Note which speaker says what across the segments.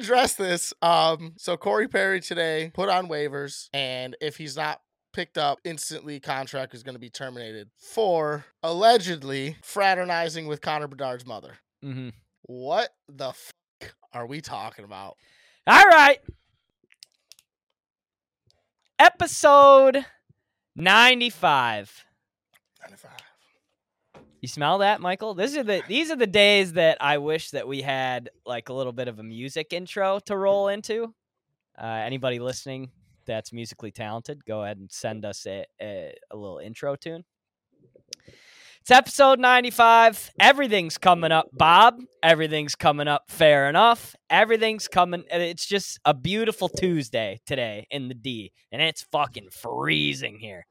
Speaker 1: address this. Um, so Corey Perry today put on waivers, and if he's not picked up instantly contract is going to be terminated for allegedly fraternizing with Connor Bedard's mother.
Speaker 2: Mm-hmm.
Speaker 1: What the fuck are we talking about?
Speaker 2: All right. Episode 95.
Speaker 1: 95.
Speaker 2: You smell that, Michael? These are the these are the days that I wish that we had like a little bit of a music intro to roll into. Uh, anybody listening that's musically talented, go ahead and send us a, a, a little intro tune. It's episode 95. Everything's coming up, Bob. Everything's coming up fair enough. Everything's coming. It's just a beautiful Tuesday today in the D, and it's fucking freezing here.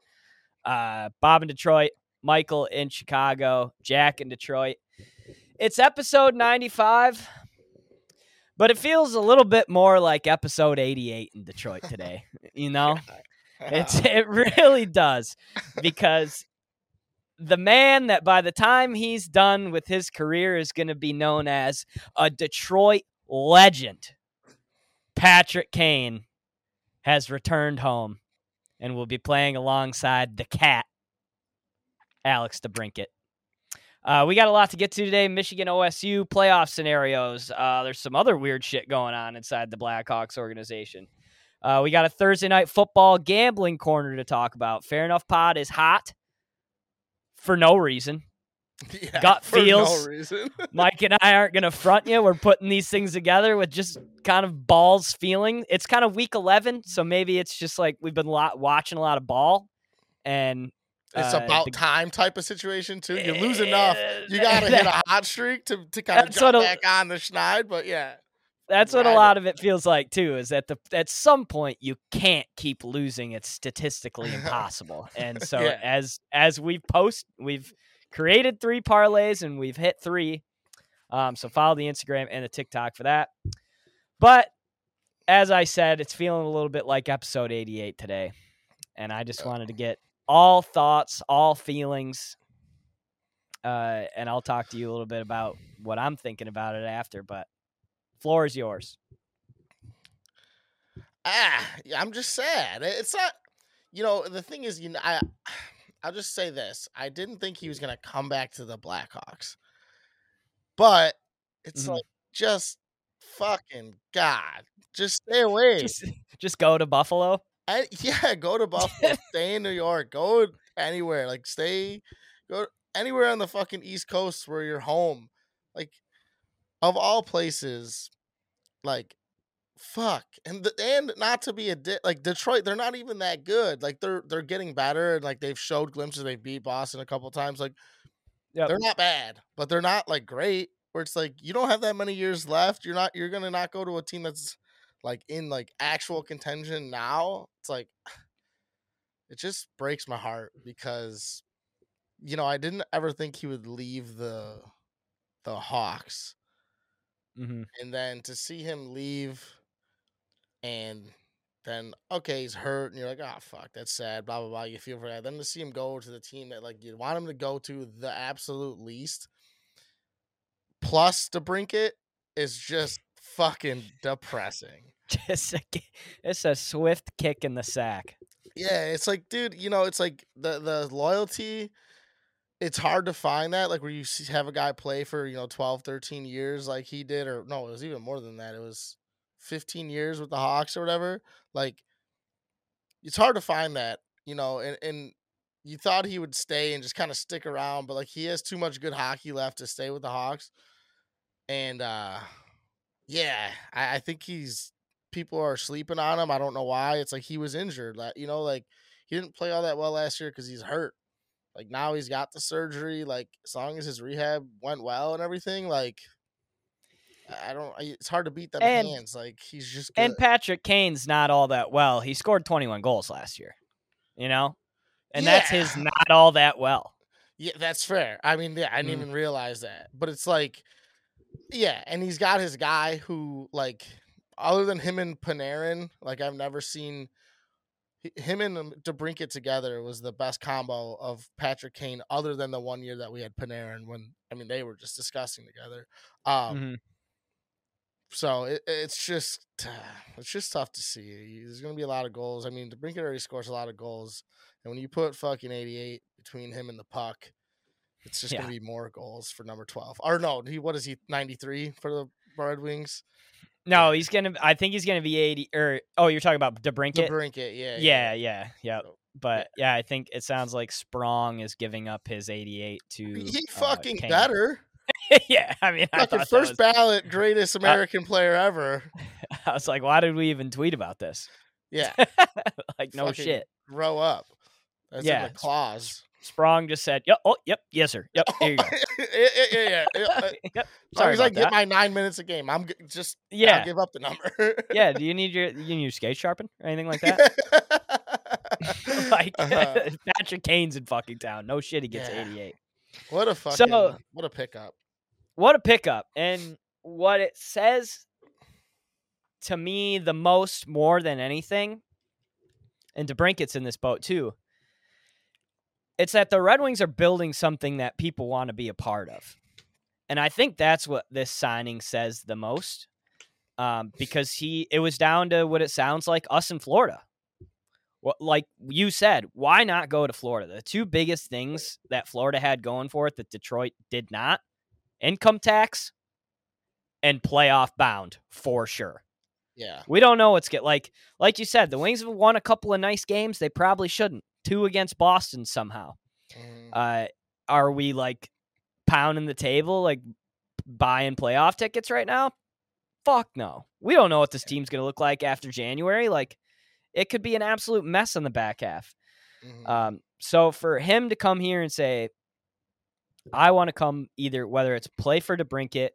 Speaker 2: Uh, Bob in Detroit, Michael in Chicago, Jack in Detroit. It's episode 95, but it feels a little bit more like episode 88 in Detroit today. You know? It's it really does because the man that by the time he's done with his career is going to be known as a Detroit legend. Patrick Kane has returned home and will be playing alongside the cat, Alex DeBrincat. Uh, we got a lot to get to today. Michigan OSU playoff scenarios. Uh, there's some other weird shit going on inside the Blackhawks organization. Uh, we got a Thursday night football gambling corner to talk about. Fair enough pod is hot for no reason.
Speaker 1: Yeah,
Speaker 2: Gut
Speaker 1: for no
Speaker 2: feels.
Speaker 1: reason.
Speaker 2: Mike and I aren't going to front you. We're putting these things together with just kind of balls feeling. It's kind of week 11, so maybe it's just like we've been lot, watching a lot of ball and
Speaker 1: It's
Speaker 2: uh,
Speaker 1: about
Speaker 2: the-
Speaker 1: time type of situation too. You lose enough. You gotta hit a hot streak to, to kind of jump
Speaker 2: a-
Speaker 1: back on the schneid, but yeah.
Speaker 2: That's what a lot of it feels like too. Is that the at some point you can't keep losing. It's statistically impossible. And so
Speaker 1: Yeah.
Speaker 2: as as we've post, we've created three parlays and we've hit three. Um, so follow the Instagram and the TikTok for that. But as I said, it's feeling a little bit like episode 88 today, and I just wanted to get all thoughts, all feelings. Uh, and I'll talk to you a little bit about what I'm thinking about it after, but floor is yours.
Speaker 1: Ah, I'm just sad. It's not. You know, the thing is, you know, I. I'll just say this: I didn't think he was gonna come back to the Blackhawks, but it's
Speaker 2: Mhm.
Speaker 1: like just fucking God, just stay away.
Speaker 2: Just, just go to Buffalo.
Speaker 1: I, yeah, go to Buffalo, stay in New York, go anywhere, like stay, go anywhere on the fucking East Coast where you're home. Like, of all places, like, fuck, and the, and not to be a di- like Detroit, they're not even that good. Like they're they're getting better, and like they've showed glimpses. They beat Boston a couple times. Like
Speaker 2: yeah,
Speaker 1: they're not bad, but they're not like great. Where it's like you don't have that many years left. You're not. You're gonna not go to a team that's like in like actual contention now. It's like it just breaks my heart because you know I didn't ever think he would leave the the Hawks,
Speaker 2: Mm-hmm.
Speaker 1: and then to see him leave, and then okay he's hurt, and you're like, oh fuck, that's sad. Blah blah blah. You feel for that. Then to see him go to the team that like you want him to go to the absolute least, plus DeBrincat is just fucking depressing.
Speaker 2: Just a, it's a swift kick in the sack.
Speaker 1: Yeah, it's like, dude, you know, it's like the the loyalty. It's hard to find that, like where you see, have a guy play for you know 12, 13 years, like he did, or no, it was even more than that. It was fifteen years with the Hawks or whatever. Like, it's hard to find that, you know, and and you thought he would stay and just kind of stick around, but like he has too much good hockey left to stay with the Hawks, and uh yeah, I, I think he's people are sleeping on him. I don't know why. It's like he was injured. Like you know, like he didn't play all that well last year because he's hurt. Like now he's got the surgery. Like as long as his rehab went well and everything, like I- don't. It's hard to beat them
Speaker 2: And-
Speaker 1: hands. Like he's just good.
Speaker 2: And Patrick Kane's not all that well. He scored 21 goals last year, you know? And that's his not all that well.
Speaker 1: Yeah, that's fair. I mean, yeah, I didn't
Speaker 2: Mm.
Speaker 1: even realize that. But it's like, yeah, and he's got his guy who, like, other than him and Panarin, like, I've never seen him and um, DeBrincat together was the best combo of Patrick Kane, other than the one year that we had Panarin when, I mean, they were just disgusting together. Um,
Speaker 2: Mhm.
Speaker 1: So it, it's just it's just tough to see. There's going to be a lot of goals. I mean, DeBrincat already scores a lot of goals, and when you put fucking 88 between him and the puck, it's just
Speaker 2: Yeah.
Speaker 1: going to be more goals for number 12. Or no, he what is he 93 for the Red Wings?
Speaker 2: No, he's gonna. I think he's gonna be eighty. Or oh, you're talking about DeBrincat.
Speaker 1: DeBrincat, yeah,
Speaker 2: yeah, yeah, yeah.
Speaker 1: So,
Speaker 2: But yeah, I think it sounds like Sprong is giving up his 88 to.
Speaker 1: He
Speaker 2: uh,
Speaker 1: fucking
Speaker 2: Kane.
Speaker 1: better.
Speaker 2: yeah, I mean, I
Speaker 1: Fucking first
Speaker 2: was,
Speaker 1: ballot greatest American player ever.
Speaker 2: I was like, why did we even tweet about this?
Speaker 1: Yeah,
Speaker 2: like, no
Speaker 1: Fucking-
Speaker 2: shit.
Speaker 1: grow up. That's
Speaker 2: Yeah,
Speaker 1: in the clause.
Speaker 2: Sprong just said, "Yep, oh, yep, yes, sir. Yep, here you go."
Speaker 1: yeah, yeah, yeah. yeah. Uh,
Speaker 2: yep. Sorry
Speaker 1: as I get
Speaker 2: that.
Speaker 1: my nine minutes a game, I'm just I'll
Speaker 2: yeah,
Speaker 1: give up the number.
Speaker 2: yeah. Do you need your you need your skate sharpened or anything like that? like
Speaker 1: Uh,
Speaker 2: Patrick Kane's in fucking town. No shit, he gets
Speaker 1: Yeah.
Speaker 2: 88.
Speaker 1: what a fucking
Speaker 2: So-
Speaker 1: what a pickup.
Speaker 2: what a pickup and what it says to me the most more than anything and DeBrincat's in this boat too it's that the Red Wings are building something that people want to be a part of and I think that's what this signing says the most um, because he it was down to what it sounds like us in Florida what, like you said, why not go to Florida? The two biggest things that Florida had going for it that Detroit did not income tax and playoff bound for sure.
Speaker 1: Yeah.
Speaker 2: We don't know what's get like like you said, the Wings have won a couple of nice games. They probably shouldn't. Two against Boston somehow.
Speaker 1: Mhm.
Speaker 2: Uh are we like pounding the table like buying playoff tickets right now? Fuck no. We don't know what this team's going to look like after January. Like it could be an absolute mess on the back half.
Speaker 1: Mhm.
Speaker 2: Um, so for him to come here and say, I want to come either whether it's play for DeBrincat,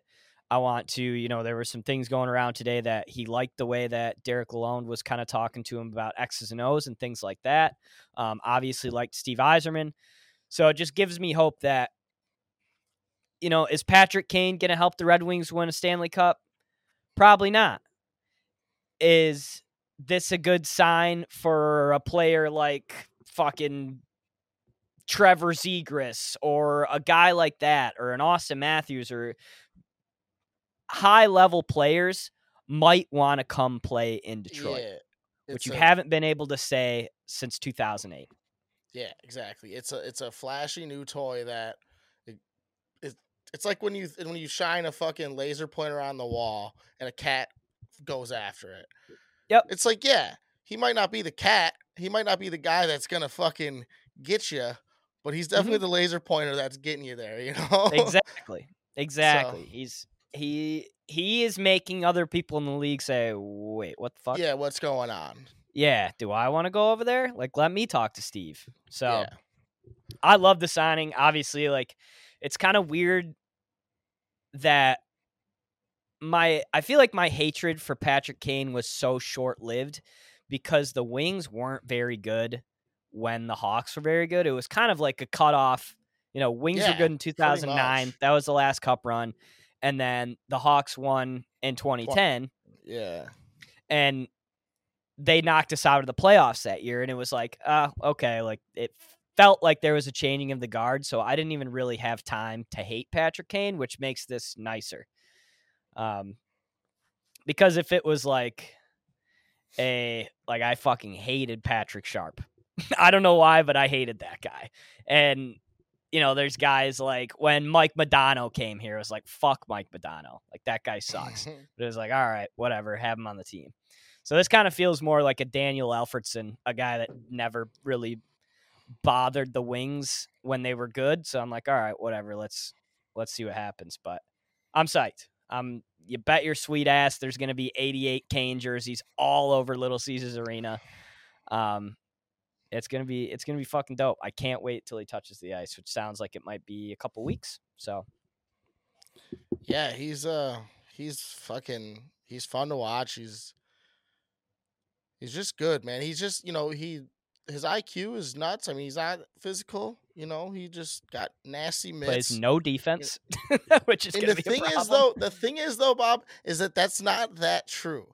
Speaker 2: I want to, you know, there were some things going around today that he liked the way that Derek Lalonde was kind of talking to him about X's and O's and things like that. Um, obviously liked Steve Yzerman. So it just gives me hope that, you know, is Patrick Kane going to help the Red Wings win a Stanley Cup? Probably not. Is this a good sign for a player like fucking Trevor Zegras or a guy like that or an Auston Matthews or high level players might want to come play in Detroit,
Speaker 1: Yeah.
Speaker 2: which you
Speaker 1: a-
Speaker 2: haven't been able to say since 2008.
Speaker 1: Yeah, exactly. It's a it's a flashy new toy that it, it, it's like when you when you shine a fucking laser pointer on the wall and a cat goes after it.
Speaker 2: Yep.
Speaker 1: It's like, yeah, he might not be the cat. He might not be the guy that's gonna fucking get you, but he's definitely mm-hmm. the laser pointer that's getting you there. You know.
Speaker 2: exactly. Exactly. He's he he is making other people in the league say, "Wait, what the fuck?"
Speaker 1: Yeah. What's going on?
Speaker 2: Yeah, do I want to go over there? Like, let me talk to Steve. So
Speaker 1: Yeah.
Speaker 2: I love the signing. Obviously, like, it's kind of weird that my I feel like my hatred for Patrick Kane was so short lived because the Wings weren't very good when the Hawks were very good. It was kind of like a cutoff. You know, Wings were good in 2009. That was the last cup run. And then the Hawks won in 2010
Speaker 1: Yeah.
Speaker 2: and they knocked us out of the playoffs that year and it was like uh okay like it felt like there was a changing of the guard so i didn't even really have time to hate patrick kane which makes this nicer. Um because if it was like a like i fucking hated patrick sharp. I don't know why but i hated that guy. And you know there's guys like when mike modano came here it was like fuck mike modano like that guy sucks but it was like, all right, whatever, have him on the team. So this kind of feels more like a Daniel Alfredsson, a guy that never really bothered the wings when they were good. So I'm like, all right, whatever, let's let's see what happens. But I'm psyched. Um, you bet your sweet ass there's gonna be 88 Kane jerseys all over Little Caesars Arena. Um, it's gonna be it's gonna be fucking dope. I can't wait till he touches the ice, which sounds like it might be a couple weeks. So
Speaker 1: Yeah, he's uh he's fucking he's fun to watch. He's he's just good, man. He's just, you know, he his IQ is nuts. I mean, he's not physical, you know, he just got nasty mitts.
Speaker 2: plays no defense, which is
Speaker 1: and the
Speaker 2: be
Speaker 1: thing
Speaker 2: a problem.
Speaker 1: is though, the thing is though, Bob, is that that's not that true.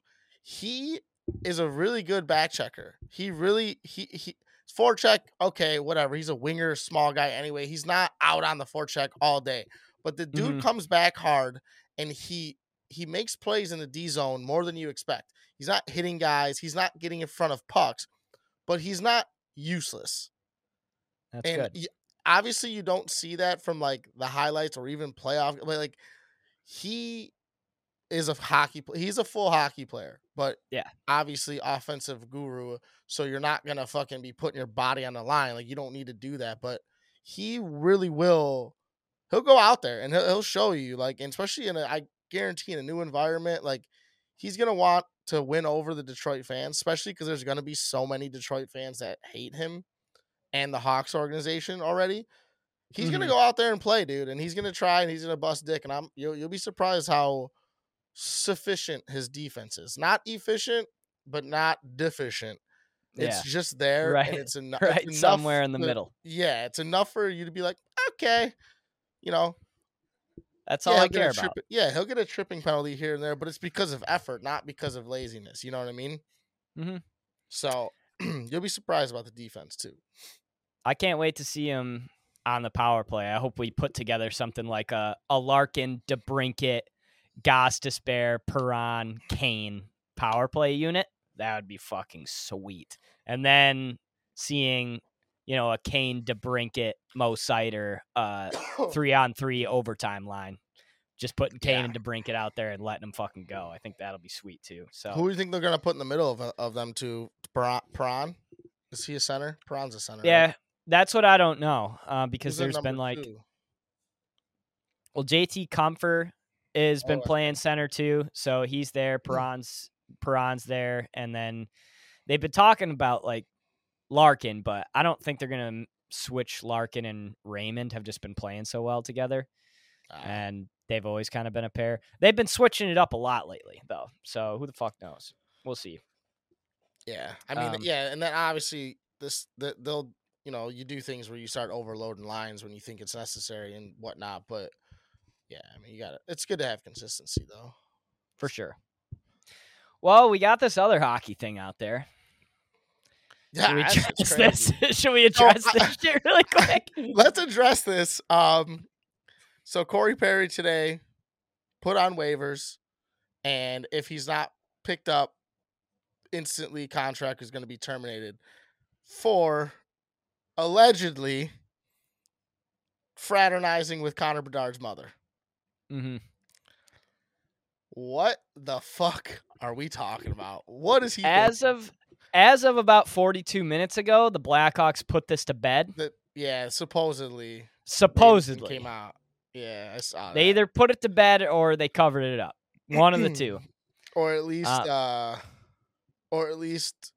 Speaker 1: He is a really good back checker. He really he he forecheck, okay, whatever. He's a winger, small guy anyway. He's not out on the forecheck all day. But the dude
Speaker 2: Mhm.
Speaker 1: comes back hard and he he makes plays in the D zone more than you expect. He's not hitting guys. He's not getting in front of pucks, but he's not useless.
Speaker 2: That's
Speaker 1: and
Speaker 2: good.
Speaker 1: obviously, you don't see that from like the highlights or even playoff. But like, he is a hockey. He's a full hockey player, but
Speaker 2: Yeah.
Speaker 1: obviously offensive guru. So you're not gonna fucking be putting your body on the line. Like you don't need to do that. But he really will. He'll go out there and he'll, he'll show you. Like, and especially in a, I guarantee in a new environment, like he's gonna want to win over the Detroit fans, especially because there's gonna be so many Detroit fans that hate him and the Hawks organization already. He's gonna
Speaker 2: Mhm.
Speaker 1: go out there and play, dude, and he's gonna try and he's gonna bust dick, and I'm you'll you'll be surprised how sufficient his defense is. Not efficient, but not deficient. It's
Speaker 2: Yeah.
Speaker 1: just there,
Speaker 2: Right.
Speaker 1: and it's, eno- it's enough
Speaker 2: somewhere in the
Speaker 1: to-
Speaker 2: middle.
Speaker 1: Yeah, it's enough for you to be like, okay, you know,
Speaker 2: That's all
Speaker 1: he'll
Speaker 2: I care about.
Speaker 1: yeah, he'll get a tripping penalty here and there, but it's because of effort, not because of laziness. You know what I mean?
Speaker 2: Mm-hmm.
Speaker 1: So you'll be surprised about the defense too.
Speaker 2: I can't wait to see him on the power play. I hope we put together something like a, a Larkin, DeBrincat, Gostisbehere, Perron, Kane power play unit. That would be fucking sweet. And then seeing, you know, a Kane, DeBrincat, Mo Seider, uh, three on three overtime line. Just putting Kane
Speaker 1: Yeah.
Speaker 2: and DeBrincat out there and letting them fucking go. I think that'll be sweet too. So
Speaker 1: Who do you think they're gonna put in the middle of, of them two? Perron? Is he a center? Perron's a center. right?
Speaker 2: yeah, that's what I don't know uh, because
Speaker 1: Who's
Speaker 2: there's been like
Speaker 1: two?
Speaker 2: Well, JT Compher has
Speaker 1: Oh,
Speaker 2: been
Speaker 1: that's
Speaker 2: playing center too, so he's there.
Speaker 1: Hmm.
Speaker 2: Perron's Perron's there, and then they've been talking about like Larkin, but I don't think they're gonna switch Larkin and Raymond. Have just been playing so well together,
Speaker 1: Ah,
Speaker 2: and they've always kind of been a pair. They've been switching it up a lot lately, though. So who the fuck knows? We'll see.
Speaker 1: yeah, I mean,
Speaker 2: um,
Speaker 1: yeah, and then obviously this the, they'll you know you do things where you start overloading lines when you think it's necessary and whatnot, but yeah, I mean you got it. It's good to have consistency though.
Speaker 2: for sure. Well, we got this other hockey thing out there.
Speaker 1: Yeah,
Speaker 2: Should we address this? Should we address this shit really quick?
Speaker 1: Let's address this. Um, so Corey Perry today put on waivers, and if he's not picked up, instantly contract is going to be terminated for allegedly fraternizing with Connor Bedard's mother.
Speaker 2: Mm-hmm.
Speaker 1: What the fuck are we talking about? What is he?
Speaker 2: as
Speaker 1: thinking?
Speaker 2: of as of about 42 minutes ago the blackhawks put this to bed
Speaker 1: that, yeah, supposedly
Speaker 2: supposedly
Speaker 1: came out. Yeah, I saw
Speaker 2: they
Speaker 1: that.
Speaker 2: either put it to bed or they covered it up one of the two
Speaker 1: or at least uh, or at least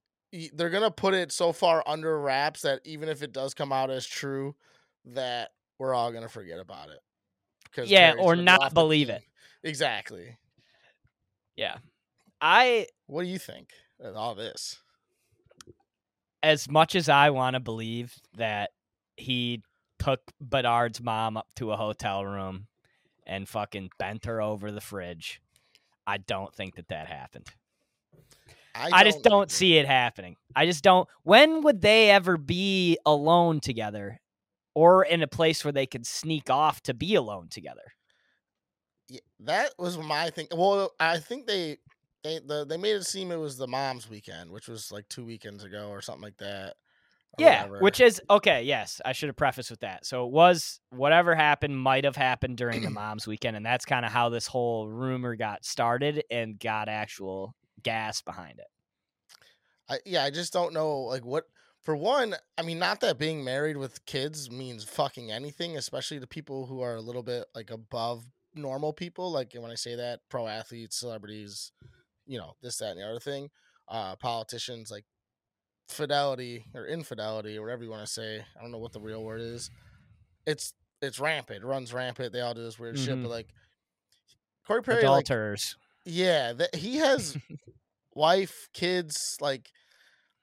Speaker 1: they're gonna put it so far under wraps that even if it does come out as true that we're all gonna forget about it 'Cause
Speaker 2: Yeah,
Speaker 1: Terry's
Speaker 2: or not believe it.
Speaker 1: exactly
Speaker 2: yeah i
Speaker 1: what do you think of all this
Speaker 2: as much as i want to believe that he took bedard's mom up to a hotel room and fucking bent her over the fridge i don't think that that happened I, just don't
Speaker 1: either.
Speaker 2: see it happening. I just don't. When would they ever be alone together, or in a place where they could sneak off to be alone together?
Speaker 1: Yeah, that was my thing. Well, I think they they the, they made it seem it was the mom's weekend, which was like two weekends ago or something like that.
Speaker 2: Yeah,
Speaker 1: whatever.
Speaker 2: which is okay. Yes, I should have prefaced with that. So it was whatever happened might have happened during the mom's weekend, and that's kind of how this whole rumor got started and got actual gas behind it.
Speaker 1: I, yeah, I just don't know like what. For one, I mean, not that being married with kids means fucking anything, especially to people who are a little bit like above normal people. Like when I say that, pro athletes, celebrities, you know, this, that, and the other thing. Uh, politicians, like fidelity or infidelity or whatever you want to say. I don't know what the real word is. It's it's rampant. It runs rampant. They all do this weird shit.
Speaker 2: Mhm.
Speaker 1: But like Corey Perry, like,
Speaker 2: Adulterers.
Speaker 1: yeah, that he has wife, kids. Like,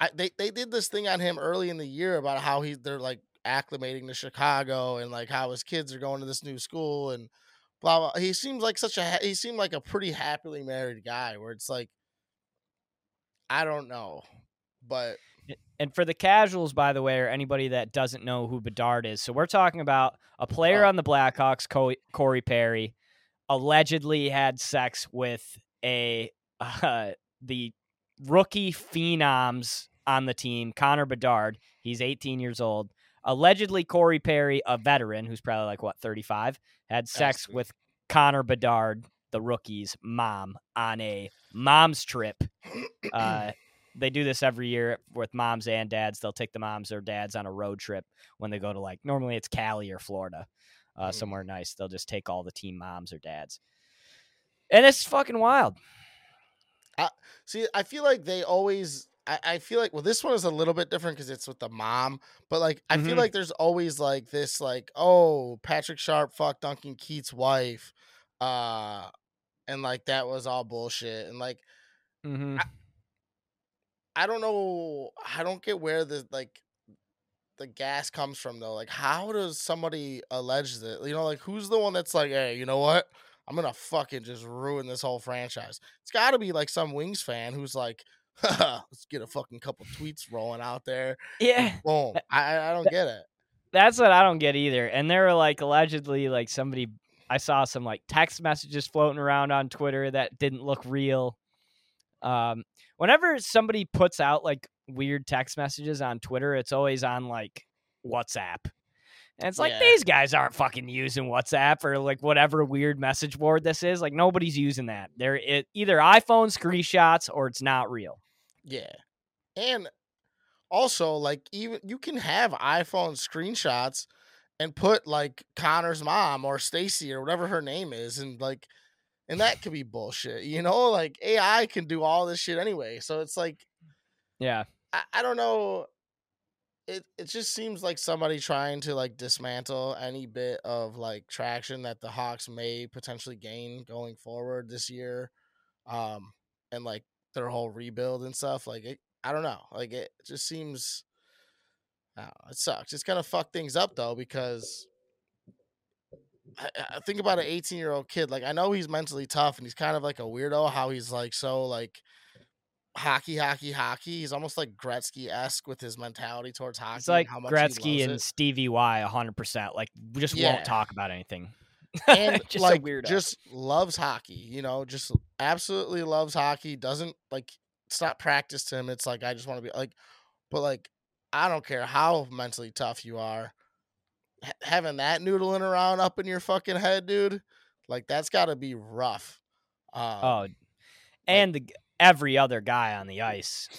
Speaker 1: I they they did this thing on him early in the year about how he they're like acclimating to Chicago and like how his kids are going to this new school and blah blah. He seems like such a he seemed like a pretty happily married guy. Where it's like, I don't know, but
Speaker 2: And for the casuals, by the way, or anybody that doesn't know who Bedard is, so we're talking about a player
Speaker 1: Oh.
Speaker 2: on the Blackhawks, Co- Corey Perry, allegedly had sex with a uh, the rookie phenoms on the team, Connor Bedard. He's 18 years old. Allegedly, Corey Perry, a veteran who's probably like what 35, had sex with Connor Bedard, the rookie's mom, on a mom's trip. Uh, they do this every year with moms and dads. They'll take the moms or dads on a road trip when they go to like normally it's Cali or Florida, uh,
Speaker 1: Mm.
Speaker 2: somewhere nice. They'll just take all the team moms or dads, and it's fucking wild.
Speaker 1: See, I feel like they always. I, I feel like well, this one is a little bit different because it's with the mom, but like I feel
Speaker 2: Mhm.
Speaker 1: like there's always like this, like oh, Patrick Sharp fucked Duncan Keith's wife, uh, and like that was all bullshit, and like
Speaker 2: Mm-hmm.
Speaker 1: I don't know, I don't get where the like the gas comes from though. Like, how does somebody allege that? You know, like who's the one that's like, hey, you know what? I'm gonna fucking just ruin this whole franchise. It's got to be like some Wings fan who's like, let's get a fucking couple tweets rolling out there.
Speaker 2: Yeah,
Speaker 1: Boom. I I don't get it.
Speaker 2: that's what I don't get either. And there were like allegedly like somebody I saw some like text messages floating around on Twitter that didn't look real. Um, whenever somebody puts out like weird text messages on Twitter, it's always on like WhatsApp. And it's like
Speaker 1: Yeah.
Speaker 2: these guys aren't fucking using WhatsApp or like whatever weird message board this is. Like nobody's using that. They're it, either iPhone screenshots or it's not real.
Speaker 1: Yeah. And also, like, even you can have iPhone screenshots and put like Connor's mom or Stacy or whatever her name is, and like, and that could be bullshit, you know? Like, AI can do all this shit anyway. So it's like,
Speaker 2: Yeah.
Speaker 1: I, I don't know. It it just seems like somebody trying to like dismantle any bit of like traction that the Hawks may potentially gain going forward this year, um, and like their whole rebuild and stuff. Like it, I don't know. Like it just seems. Know, it sucks. It's gonna fuck things up though because. I, I think about an 18 year old kid. Like I know he's mentally tough and he's kind of like a weirdo. How he's like so like hockey, hockey, hockey. He's almost like Gretzky esque with his mentality towards hockey.
Speaker 2: It's like
Speaker 1: and how much
Speaker 2: Gretzky and
Speaker 1: it.
Speaker 2: Stevie Y, hundred percent. Like we just
Speaker 1: Yeah.
Speaker 2: won't talk about anything.
Speaker 1: and
Speaker 2: just
Speaker 1: like
Speaker 2: a weirdo.
Speaker 1: just loves hockey. You know, just absolutely loves hockey. Doesn't like it's not practice to him. It's like I just want to be like, but like I don't care how mentally tough you are. ha- having that noodling around up in your fucking head, dude, like that's got to be rough. Um,
Speaker 2: oh, and the, g- every other guy on the ice,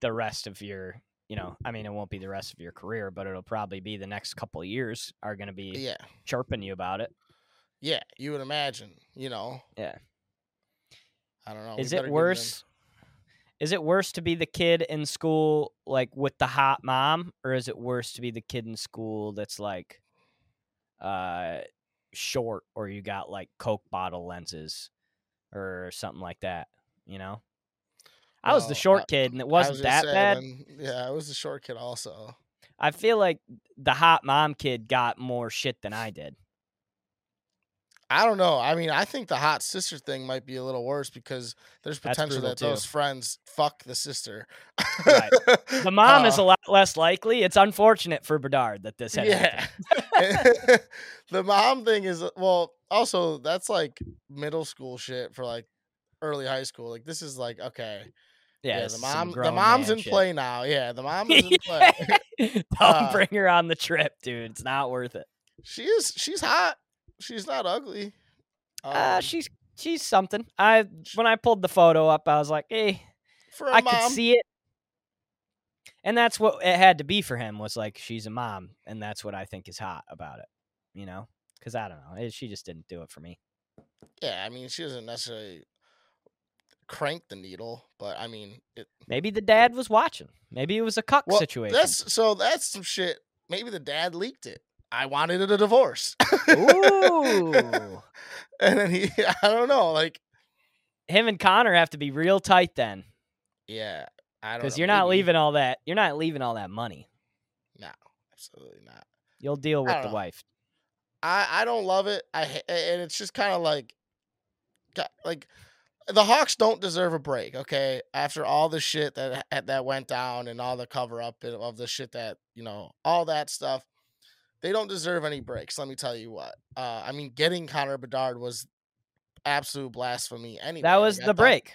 Speaker 2: the rest of your, you know, I mean, it won't be the rest of your career, but it'll probably be the next couple of years are going to be
Speaker 1: yeah,
Speaker 2: chirping you about it.
Speaker 1: yeah, you would imagine. You know,
Speaker 2: Yeah.
Speaker 1: I don't know.
Speaker 2: Is it worse? Is it worse to be the kid in school like with the hot mom, or is it worse to be the kid in school that's like uh short or you got like Coke bottle lenses or something like that, you know? I was the short
Speaker 1: I-
Speaker 2: kid and it wasn't
Speaker 1: was
Speaker 2: that bad.
Speaker 1: yeah, I was the short kid also.
Speaker 2: I feel like the hot mom kid got more shit than I did.
Speaker 1: I don't know. I mean, I think the hot sister thing might be a little worse because there's potential that
Speaker 2: too.
Speaker 1: those friends fuck the sister.
Speaker 2: Right. The mom is
Speaker 1: Uh,
Speaker 2: a lot less likely. It's unfortunate for Bedard that this happened.
Speaker 1: yeah. the mom thing is well, also that's like middle school shit for like early high school. Like this is like okay,
Speaker 2: Yeah,
Speaker 1: yeah. the mom, the mom's in
Speaker 2: shit.
Speaker 1: play now. Yeah, the mom is in play.
Speaker 2: Don't
Speaker 1: Uh,
Speaker 2: bring her on the trip, dude. It's not worth it.
Speaker 1: she is. She's hot. She's not ugly.
Speaker 2: Uh,
Speaker 1: Um,
Speaker 2: she's she's something. I when I pulled the photo up, I was like, "Hey,
Speaker 1: for a
Speaker 2: I
Speaker 1: mom.
Speaker 2: could see it." And that's what it had to be for him was like she's a mom, and that's what I think is hot about it. You know, because I don't know, it, she just didn't do it for me.
Speaker 1: Yeah, I mean, she doesn't necessarily crank the needle, but I mean, it,
Speaker 2: Maybe the dad was watching. Maybe it was a cuck
Speaker 1: well,
Speaker 2: situation.
Speaker 1: That's so. That's some shit. Maybe the dad leaked it. I wanted a divorce.
Speaker 2: Ooh,
Speaker 1: and then he, I don't know, like,
Speaker 2: him and Connor have to be real tight then,
Speaker 1: yeah, I don't
Speaker 2: because you're not
Speaker 1: maybe.
Speaker 2: leaving all that. You're not leaving all that money.
Speaker 1: No, absolutely not.
Speaker 2: You'll deal with the
Speaker 1: know.
Speaker 2: wife.
Speaker 1: I I don't love it. I and it's just kind of like, like, the Hawks don't deserve a break. Okay, after all the shit that that went down and all the cover up of the shit that you know, all that stuff, they don't deserve any breaks. Let me tell you what. Uh, I mean, getting Connor Bedard was absolute blasphemy. Anyway,
Speaker 2: That was
Speaker 1: I
Speaker 2: the break.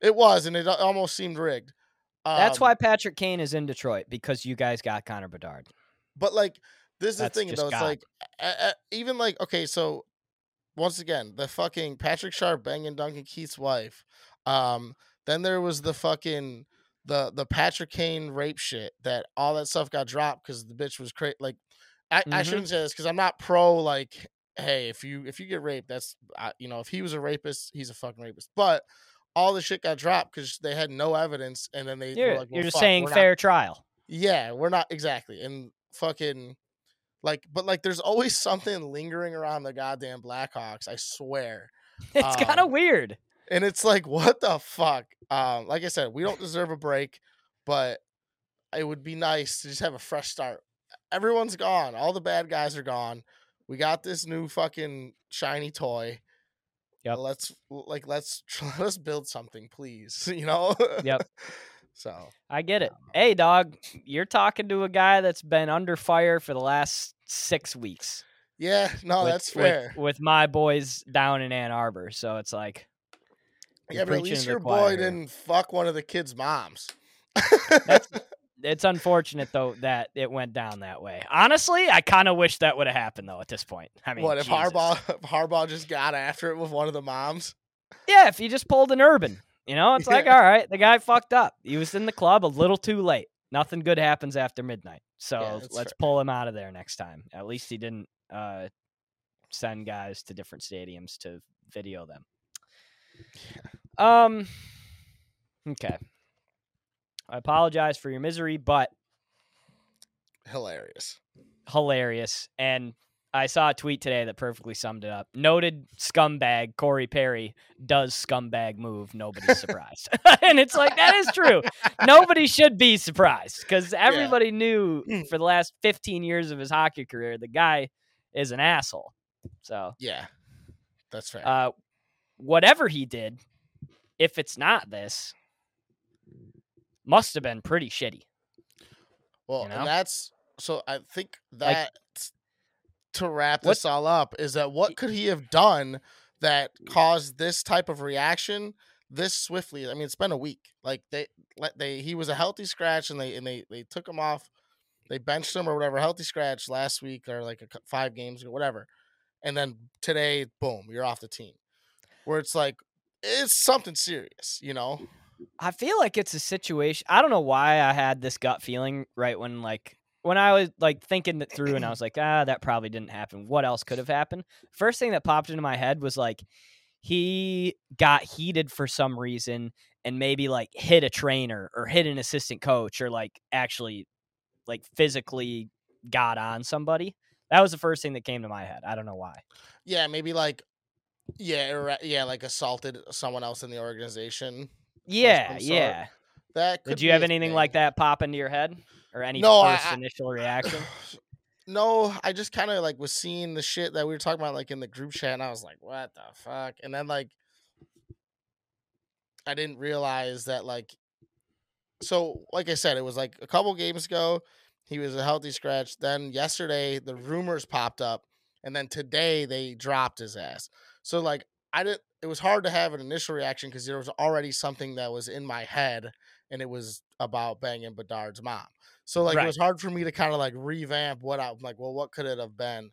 Speaker 1: It was, and it almost seemed rigged.
Speaker 2: That's
Speaker 1: Um,
Speaker 2: why Patrick Kane is in Detroit because you guys got Connor Bedard.
Speaker 1: But like, this is the thing though. It's like, even like, okay, so once again, the fucking Patrick Sharp banging Duncan Keith's wife. Um, then there was the fucking the the Patrick Kane rape shit that all that stuff got dropped because the bitch was crazy. Like, I, I
Speaker 2: Mhm.
Speaker 1: shouldn't say this because I'm not pro like, hey, if you if you get raped, that's uh, you know, if he was a rapist, he's a fucking rapist. But all the shit got dropped because they had no evidence, and then they
Speaker 2: You're,
Speaker 1: like, well,
Speaker 2: you're just
Speaker 1: fuck,
Speaker 2: saying
Speaker 1: we're not-
Speaker 2: fair trial.
Speaker 1: yeah, we're not exactly. And fucking like but like there's always something lingering around the goddamn Blackhawks, I swear.
Speaker 2: It's kind of
Speaker 1: Um,
Speaker 2: weird.
Speaker 1: And it's like what the fuck? Um like I said, we don't deserve a break, but it would be nice to just have a fresh start. Everyone's gone. All the bad guys are gone. We got this new fucking shiny toy.
Speaker 2: Yep.
Speaker 1: Let's like let's let's build something, please. You know?
Speaker 2: Yep.
Speaker 1: So
Speaker 2: I get it. Um, hey, dog, you're talking to a guy that's been under fire for the last six weeks.
Speaker 1: yeah, no,
Speaker 2: with-
Speaker 1: that's fair.
Speaker 2: With, my boys down in Ann Arbor, so it's like,
Speaker 1: Yeah, but at least your boy
Speaker 2: here.
Speaker 1: didn't fuck one of the kids' moms.
Speaker 2: it's unfortunate though that it went down that way. Honestly, I kind of wish that would have happened though. At this point, I mean,
Speaker 1: what if
Speaker 2: Jesus.
Speaker 1: Harbaugh if Harbaugh just got after it with one of the moms?
Speaker 2: Yeah, if he just pulled an urban, you know, it's like, all right, the guy fucked up. He was in the club a little too late. Nothing good happens after midnight. So
Speaker 1: Yeah,
Speaker 2: let's
Speaker 1: fair.
Speaker 2: pull him out of there next time. At least he didn't uh, send guys to different stadiums to video them. Um. Okay. I apologize for your misery, but
Speaker 1: Hilarious.
Speaker 2: hilarious. And I saw a tweet today that perfectly summed it up. Noted scumbag Corey Perry does scumbag move. Nobody's surprised. and it's like, that is true. Nobody should be surprised because everybody knew for the last 15 years of his hockey career, the guy is an asshole. So,
Speaker 1: Yeah, that's fair.
Speaker 2: uh, whatever he did, if it's not this, must have been pretty shitty.
Speaker 1: well,
Speaker 2: you know?
Speaker 1: and that's so. I think
Speaker 2: Like-
Speaker 1: that to wrap
Speaker 2: What-
Speaker 1: this all up is that what could he have done that caused this type of reaction this swiftly? I mean, it's been a week. Like they let they he was a healthy scratch and they and they they took him off. They benched him or whatever, healthy scratch last week or like a, five games ago, whatever. And then today, boom, you're off the team. Where it's like it's something serious, you know?
Speaker 2: I feel like it's a situation. I don't know why I had this gut feeling right when like when I was like thinking it through and I was like, ah, that probably didn't happen. What else could have happened? First thing that popped into my head was like he got heated for some reason and maybe like hit a trainer or hit an assistant coach or like actually like physically got on somebody. That was the first thing that came to my head. I don't know why.
Speaker 1: Yeah, maybe like yeah, or, yeah, like assaulted someone else in the organization.
Speaker 2: Yeah, yeah.
Speaker 1: That could
Speaker 2: Did you have anything
Speaker 1: thing.
Speaker 2: like that pop into your head or any
Speaker 1: No,
Speaker 2: first
Speaker 1: I-
Speaker 2: initial reaction?
Speaker 1: no, I just kind of like was seeing the shit that we were talking about like in the group chat, and I was like, "What the fuck?" And then like, I didn't realize that like, so like I said, it was like a couple games ago, he was a healthy scratch. Then yesterday, the rumors popped up, and then today they dropped his ass. So like, I didn't. It was hard to have an initial reaction because there was already something that was in my head, and it was about banging Bedard's mom. So like, it was hard for me to kind of like revamp what I'm like. Well, what could it have been?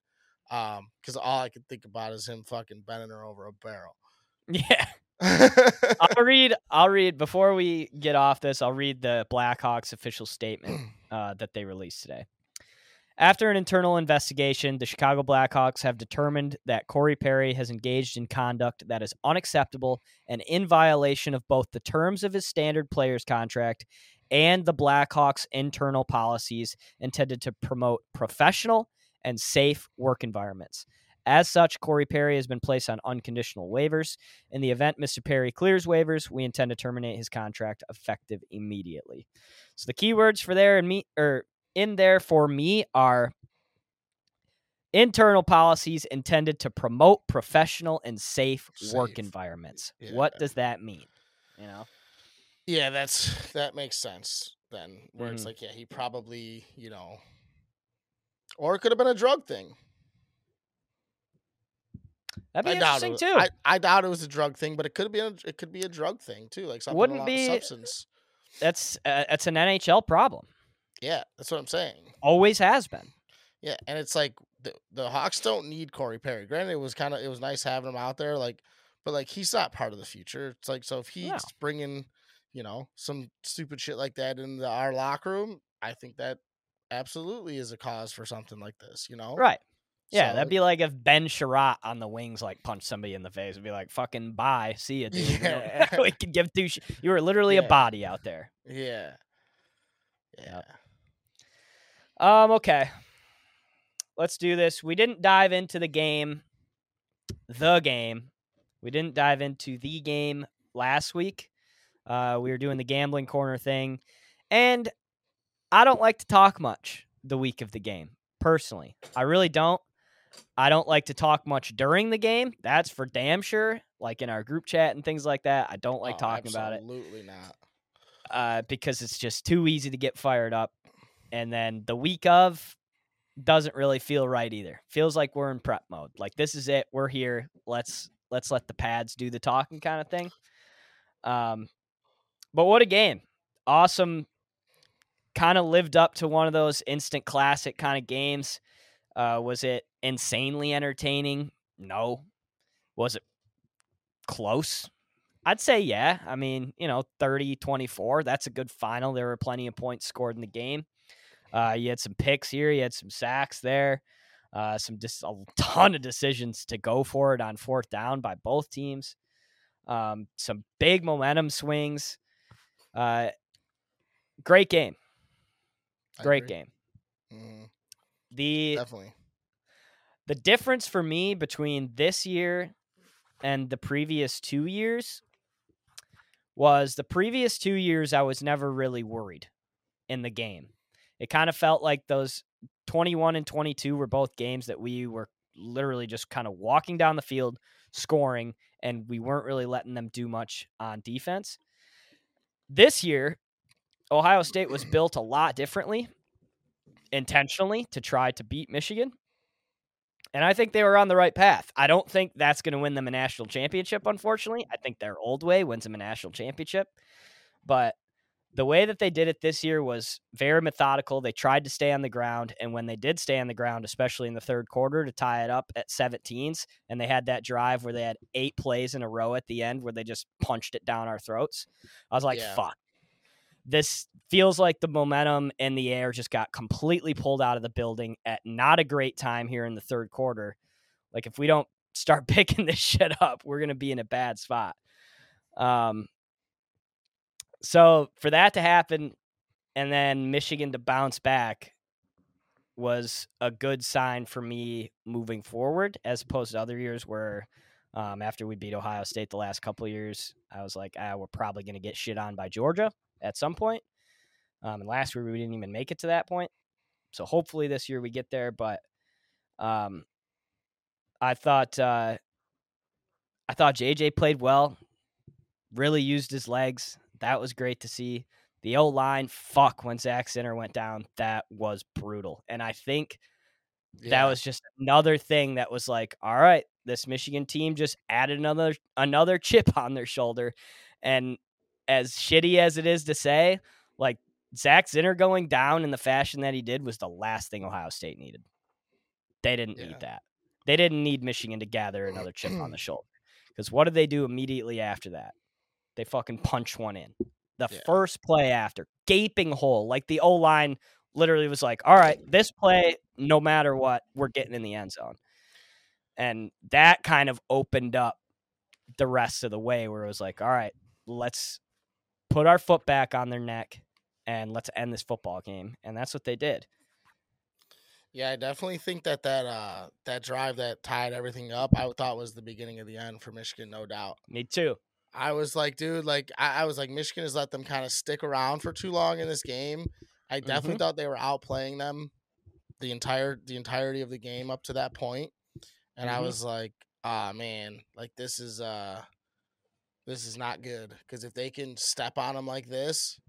Speaker 1: Um, because all I could think about is him fucking bending her over a barrel.
Speaker 2: yeah. I'll read. I'll read before we get off this. I'll read the Blackhawks official statement uh, that they released today. After an internal investigation, the Chicago Blackhawks have determined that Corey Perry has engaged in conduct that is unacceptable and in violation of both the terms of his standard players contract and the Blackhawks' internal policies intended to promote professional and safe work environments. As such, Corey Perry has been placed on unconditional waivers. In the event Mr. Perry clears waivers, we intend to terminate his contract effective immediately. So the keywords for there and me or in there for me are internal policies intended to promote professional and safe, work environments.
Speaker 1: Yeah.
Speaker 2: What does that mean? You know?
Speaker 1: Yeah, that's that makes sense then. Where it's
Speaker 2: Mhm.
Speaker 1: like, yeah, he probably, you know, or it could have been a drug thing.
Speaker 2: That'd be
Speaker 1: I
Speaker 2: interesting
Speaker 1: it.
Speaker 2: too.
Speaker 1: I, I doubt it was a drug thing, but it could be a, it could be a drug thing too, like something
Speaker 2: Wouldn't be-
Speaker 1: substance.
Speaker 2: that's uh, that's an NHL problem.
Speaker 1: Yeah, that's what I'm saying.
Speaker 2: Always has been.
Speaker 1: Yeah, and it's like the the Hawks don't need Corey Perry. Granted, it was kind of it was nice having him out there, like, but like he's not part of the future. It's like so if he's
Speaker 2: No.
Speaker 1: bringing, you know, some stupid shit like that into our locker room, I think that absolutely is a cause for something like this. You know,
Speaker 2: Right. Yeah,
Speaker 1: So,
Speaker 2: that'd be like if Ben Chiarot on the wings like punched somebody in the face and be like, "Fucking bye, see ya, dude."
Speaker 1: Yeah.
Speaker 2: we could give two. Sh- you were literally a body out there.
Speaker 1: yeah, yeah.
Speaker 2: Um. Okay. Let's do this. We didn't dive into the game, the game. We didn't dive into the game last week. Uh, we were doing the gambling corner thing, and I don't like to talk much the week of the game. Personally, I really don't. I don't like to talk much during the game. That's for damn sure. Like in our group chat and things like that, I don't like
Speaker 1: Oh,
Speaker 2: talking about it
Speaker 1: Absolutely not.
Speaker 2: uh, because it's just too easy to get fired up. And then the week of doesn't really feel right either. Feels like we're in prep mode. Like this is it. We're here. Let's let's let the pads do the talking kind of thing. Um, but what a game! Awesome. Kind of lived up to one of those instant classic kind of games. Uh, was it insanely entertaining? No. Was it close? I'd say yeah. I mean, you know, 30 24. That's a good final. There were plenty of points scored in the game. Uh, you had some picks here, you had some sacks there, uh, some just a ton of decisions to go for it on fourth down by both teams. Um, some big momentum swings. Uh, great game. Great game.
Speaker 1: Mhm,
Speaker 2: The
Speaker 1: definitely.
Speaker 2: the difference for me between this year and the previous two years was the previous two years I was never really worried in the game. It kind of felt like those 21 and 22 were both games that we were literally just kind of walking down the field, scoring, and we weren't really letting them do much on defense. This year, Ohio State was built a lot differently, intentionally to try to beat Michigan. And I think they were on the right path. I don't think that's going to win them a national championship, unfortunately. I think their old way wins them a national championship. But the way that they did it this year was very methodical. They tried to stay on the ground. And when they did stay on the ground, especially in the third quarter to tie it up at 17s, and they had that drive where they had eight plays in a row at the end where they just punched it down our throats, I was like,
Speaker 1: Yeah.
Speaker 2: fuck. This feels like the momentum in the air just got completely pulled out of the building at not a great time here in the third quarter. Like if we don't start picking this shit up, we're gonna be in a bad spot. Um, so for that to happen, and then Michigan to bounce back was a good sign for me moving forward, as opposed to other years where. Um, after we beat Ohio State the last couple years, I was like, ah, we're probably going to get shit on by Georgia at some point. Um, and last year we didn't even make it to that point. So hopefully this year we get there. But um, I thought uh, I thought JJ played well, really used his legs. That was great to see. The O line, fuck, when Zak Zinter went down, that was brutal. And I think that was just another thing that was like, all right, this Michigan team just added another another chip on their shoulder. And as shitty as it is to say, like Zak Zinter going down in the fashion that he did was the last thing Ohio State needed. They didn't
Speaker 1: Yeah.
Speaker 2: need that. They didn't need Michigan to gather another chip on the shoulder. Because what did they do immediately after that? They fucking punch one in. The
Speaker 1: Yeah.
Speaker 2: first play after, gaping hole. Like the O line literally was like, all right, this play, no matter what, we're getting in the end zone. And that kind of opened up the rest of the way where it was like, all right, let's put our foot back on their neck and let's end this football game. And that's what they did.
Speaker 1: Yeah, I definitely think that that uh that drive that tied everything up, I thought was the beginning of the end for Michigan, no doubt.
Speaker 2: Me too.
Speaker 1: I was like, dude, like I, I was like, Michigan has let them kind of stick around for too long in this game. I definitely thought they were outplaying them the entire the entirety of the game up to that point. and I
Speaker 2: Mhm.
Speaker 1: was like, ah man, like this is uh this is not good because if they can step on them like this,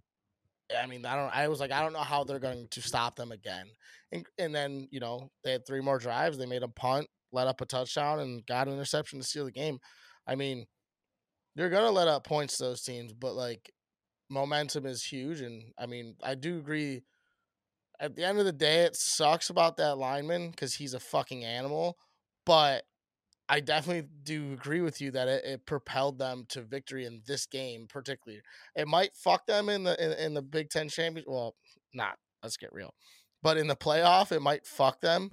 Speaker 1: I mean, I don't. I was like, I don't know how they're going to stop them again. And and then you know they had three more drives. They made a punt. let up a touchdown and got an interception to seal the game. I mean, you're gonna let up points to those teams, but like momentum is huge, and I mean, I do agree. At the end of the day, it sucks about that lineman because he's a fucking animal, but I definitely do agree with you that it, it, propelled them to victory in this game, particularly. It might fuck them in the in, in the Big Ten championship. Well, not. Let's get real. But in the playoff, it might fuck them.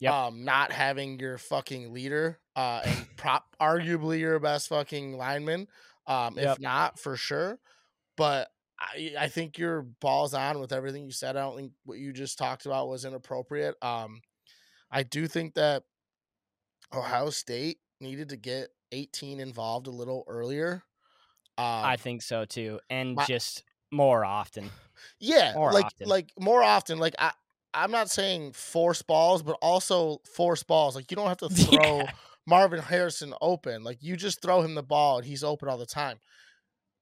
Speaker 2: Yep.
Speaker 1: Um, not having your fucking leader, uh, and prop arguably your best fucking lineman. Um, if
Speaker 2: Yep.
Speaker 1: not for sure. But I, I think your balls on with everything you said. I don't think what you just talked about was inappropriate. Um, I do think that Ohio State needed to get 18 involved a little earlier. Um,
Speaker 2: I think so too, and
Speaker 1: my-
Speaker 2: just more often.
Speaker 1: yeah,
Speaker 2: more
Speaker 1: like
Speaker 2: often.
Speaker 1: like more often. Like I, I'm not saying force balls, but also force balls. Like you don't have to throw
Speaker 2: Yeah.
Speaker 1: Marvin Harrison open. Like you just throw him the ball and he's open all the time.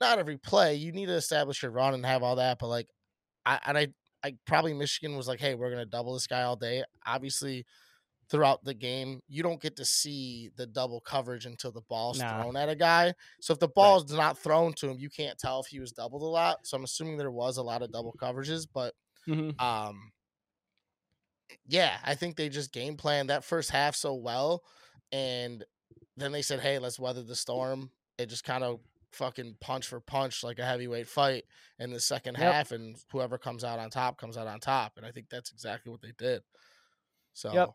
Speaker 1: Not every play. You need to establish your run and have all that. But like, I and I, I probably Michigan was like, hey, we're gonna double this guy all day. Obviously, throughout the game, you don't get to see the double coverage until the ball's
Speaker 2: Nah.
Speaker 1: thrown at a guy. So if the ball ball's not thrown to him, you can't tell if he was doubled a lot. So I'm assuming there was a lot of double coverages, but
Speaker 2: Mhm.
Speaker 1: um yeah i think they just game planned that first half so well and then they said hey let's weather the storm it just kind of fucking punch for punch like a heavyweight fight in the second
Speaker 2: Yep.
Speaker 1: half and whoever comes out on top comes out on top and i think that's exactly what they did so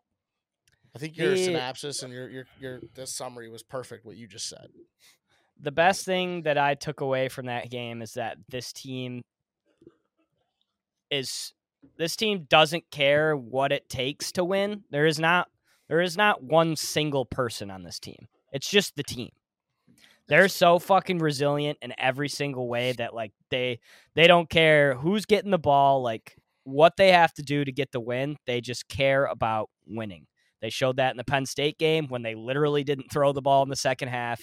Speaker 1: i think your
Speaker 2: The-
Speaker 1: synopsis and your your your this summary was perfect what you just said
Speaker 2: the best thing that I took away from that game is that this team is this team doesn't care what it takes to win. There is not there is not one single person on this team. It's just the team. They're so fucking resilient in every single way that like they they don't care who's getting the ball, like what they have to do to get the win. They just care about winning. They showed that in the Penn State game when they literally didn't throw the ball in the second half